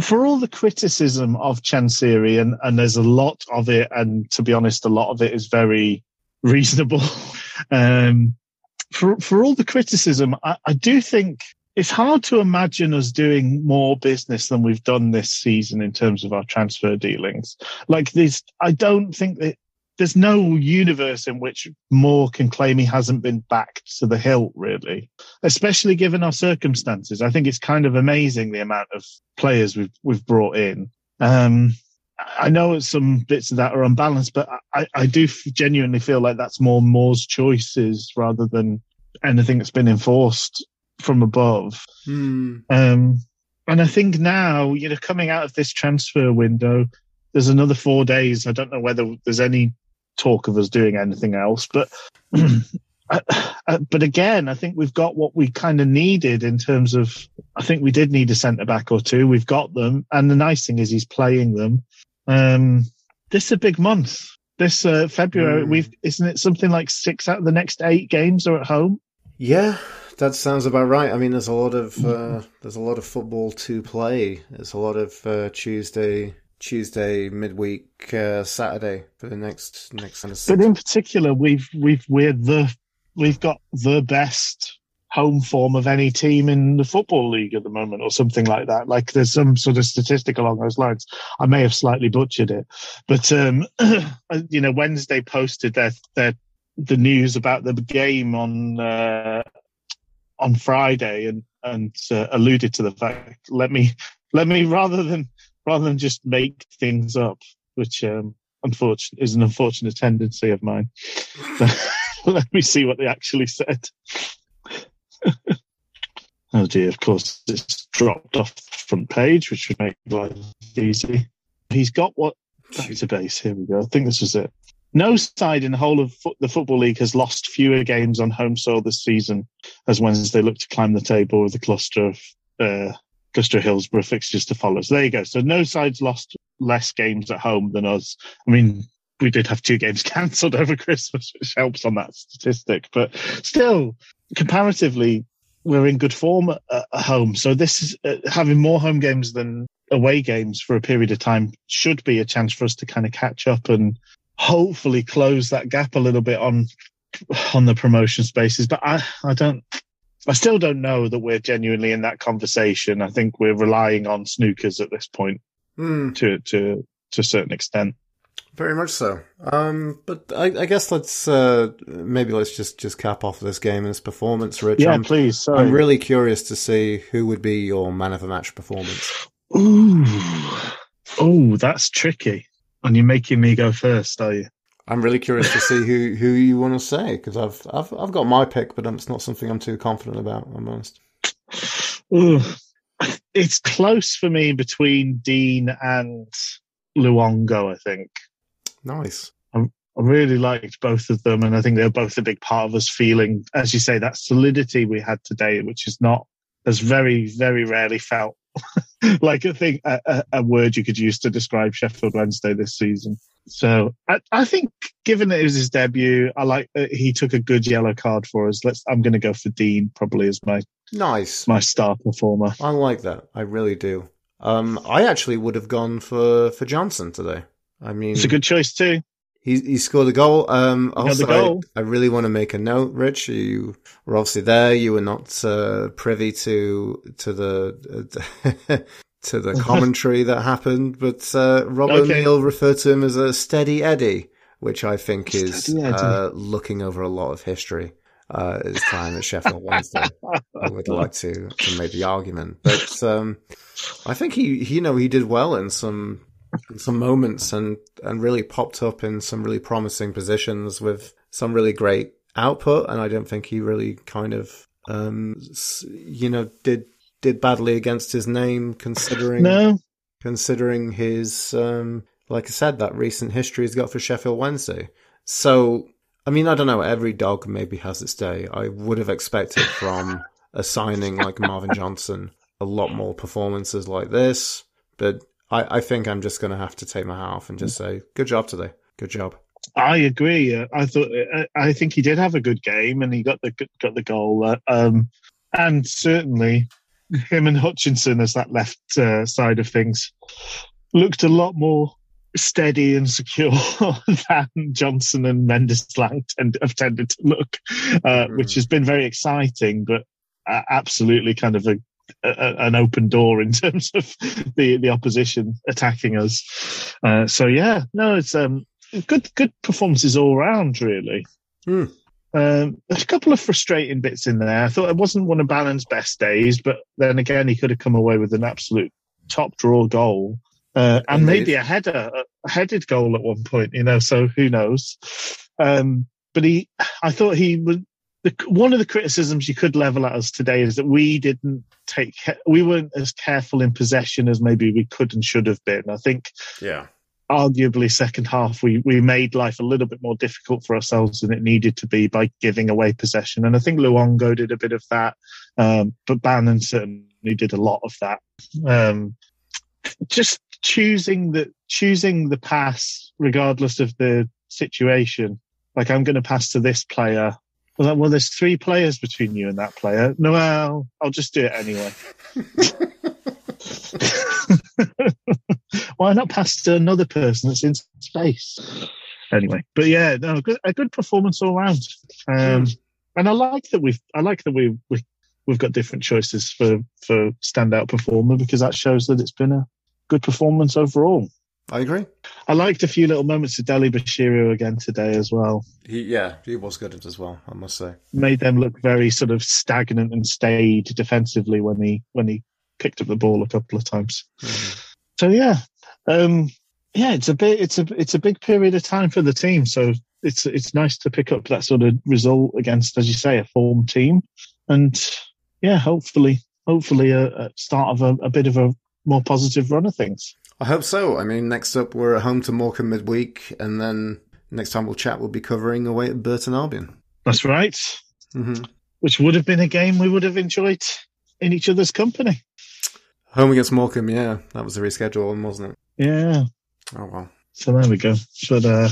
for all the criticism of Chansiri, and and there's a lot of it, and to be honest, a lot of it is very reasonable. um, for for all the criticism, I, I do think it's hard to imagine us doing more business than we've done this season in terms of our transfer dealings. Like this, I don't think that there's no universe in which Moore can claim he hasn't been backed to the hilt, really, especially given our circumstances. I think it's kind of amazing the amount of players we've, we've brought in. Um, I know some bits of that are unbalanced, but I, I do genuinely feel like that's more Moore's choices rather than anything that's been enforced from above. Hmm. Um, and I think now, you know, coming out of this transfer window, there's another four days. I don't know whether there's any talk of us doing anything else, but uh, but again, I think we've got what we kind of needed in terms of. I think we did need a centre back or two. We've got them, and the nice thing is he's playing them. Um, this is a big month. This uh, February, Mm. we've isn't it something like six out of the next eight games are at home? Yeah, that sounds about right. I mean, there's a lot of uh, there's a lot of football to play. There's a lot of uh, Tuesday, Tuesday midweek, uh, Saturday for the next next kind of. But in particular, we've we've we're the we've got the best home form of any team in the football league at the moment, or something like that. Like there's some sort of statistic along those lines. I may have slightly butchered it, but um, you know, Wednesday posted their their the news about the game on uh, on Friday and and uh, alluded to the fact. Let me let me rather than rather than just make things up, which um, unfortunate is an unfortunate tendency of mine. Let me see what they actually said. oh dear, of course it's dropped off the front page, which would make life easy. He's got what database? Here we go. I think this was it. No side in the whole of fo- the Football League has lost fewer games on home soil this season as Wednesday look to climb the table with a cluster of uh, of Hillsborough fixtures to follow. So there you go. So no side's lost less games at home than us. I mean, we did have two games cancelled over Christmas, which helps on that statistic. But still, comparatively, we're in good form at, at home. So this is uh, having more home games than away games for a period of time should be a chance for us to kind of catch up and hopefully close that gap a little bit on on the promotion spaces. But I, I don't. I still don't know that we're genuinely in that conversation. I think we're relying on snookers at this point Hmm, to to to a certain extent. very much so. Um, but I, I guess let's uh, maybe let's just just cap off this game and this performance, Rich. Yeah, I'm, please. Sorry. I'm really curious to see who would be your man of the match performance. Ooh, oh, that's tricky. And you're making me go first, are you? I'm really curious to see who, who you want to say because I've I've I've got my pick, but it's not something I'm too confident about. I'm honest. Ooh, it's close for me between Dean and Luongo. I think Nice. I really liked both of them, and I think they're both a big part of us feeling, as you say, that solidity we had today, which is not has very very rarely felt like a thing a, a, a word you could use to describe Sheffield Wednesday this season. So I, I think, given that it was his debut, I like that he took a good yellow card for us. Let's. I'm going to go for Dean probably as my Nice. my star performer. I like that. I really do. Um, I actually would have gone for for Johnson today. I mean, It's a good choice too. he he scored a goal. Um, also, goal. I, I really want to make a note, Rich. You were obviously there. You were not uh, privy to to the uh, to the commentary that happened, but uh, Rob Okay. O'Neill referred to him as a steady Eddie, which I think is uh, looking over a lot of history. Uh, his time at Sheffield Wednesday. I would like to, to make the argument, but um, I think he, he, you know, he did well in some in some moments and and really popped up in some really promising positions with some really great output. And I don't think he really kind of, um, you know, did did badly against his name, considering No, considering his um, like I said, that recent history he's got for Sheffield Wednesday. So, I mean, I don't know. Every dog maybe has its day. I would have expected from a signing like Marvin Johnson a lot more performances like this, but I, I think I'm just going to have to take my hat off and just say, good job today. Good job. I agree. I thought I think he did have a good game, and he got the got the goal. Uh, um, and certainly, him and Hutchinson as that left uh, side of things looked a lot more steady and secure than Johnson and Mendes Lang tend, have tended to look, uh, Mhm. which has been very exciting, but uh, absolutely kind of a, a, an open door in terms of the the opposition attacking us. Uh, so yeah, no, it's um good good performances all round really. Hmm. Um, there's a couple of frustrating bits in there. I thought it wasn't one of Bannan's best days, but then again, he could have come away with an absolute top draw goal. Uh, and Indeed. maybe a header, a headed goal at one point, you know, so who knows? Um, but he, I thought he was, the, one of the criticisms you could level at us today is that we didn't take, we weren't as careful in possession as maybe we could and should have been. I think Yeah. Arguably second half we we made life a little bit more difficult for ourselves than it needed to be by giving away possession and i think luongo did a bit of that um, but Bannan certainly did a lot of that um, just choosing the choosing the pass regardless of the situation like i'm going to pass to this player well, there's three players between you and that player. No, I'll just do it anyway. Why not pass to another person that's in space? Anyway, but yeah, no, a good, a good performance all round. Um, and I like that we've, I like that we, we, we've got different choices for, for standout performer because that shows that it's been a good performance overall. I agree. I liked a few little moments of Dele-Bashiru again today as well. He, yeah, he was good as well, I must say. Made them look very sort of stagnant and stayed defensively when he, when he picked up the ball a couple of times. So yeah, um, yeah, it's a bit, it's a, it's a big period of time for the team. So it's, it's nice to pick up that sort of result against, as you say, a form team, and yeah, hopefully, hopefully a, a start of a, a bit of a more positive run of things. I hope so. I mean, next up, we're at home to Morecambe midweek, and then next time we'll chat, we'll be covering away at Burton Albion. That's right. hmm Which would have been a game we would have enjoyed in each other's company. Home against Morecambe, yeah. That was the reschedule one, wasn't it? Yeah. Oh, well. So there we go. But uh,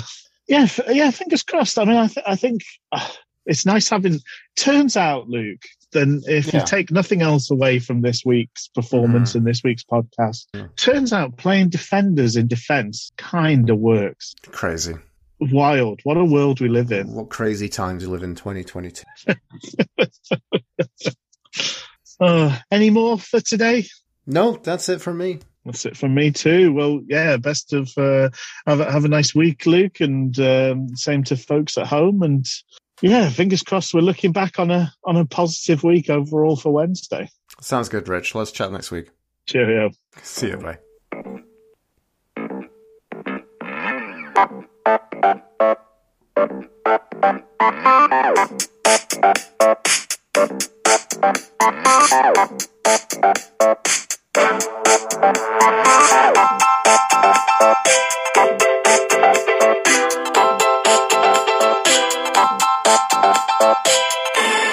yeah, f- yeah. Fingers crossed. I mean, I, th- I think uh, it's nice having. Turns out, Luke, then if Yeah. you take nothing else away from this week's performance and this week's podcast, Yeah. turns out playing defenders in defence kind of works. Crazy. Wild. What a world we live in. What crazy times you live in 2022. Uh, any more for today? No, that's it for me. That's it from me too. Well, yeah, best of uh, have a, have a nice week, Luke, and um, same to folks at home. And yeah, fingers crossed. We're looking back on a on a positive week overall for Wednesday. Sounds good, Rich. Let's chat next week. Cheerio. See you, bye.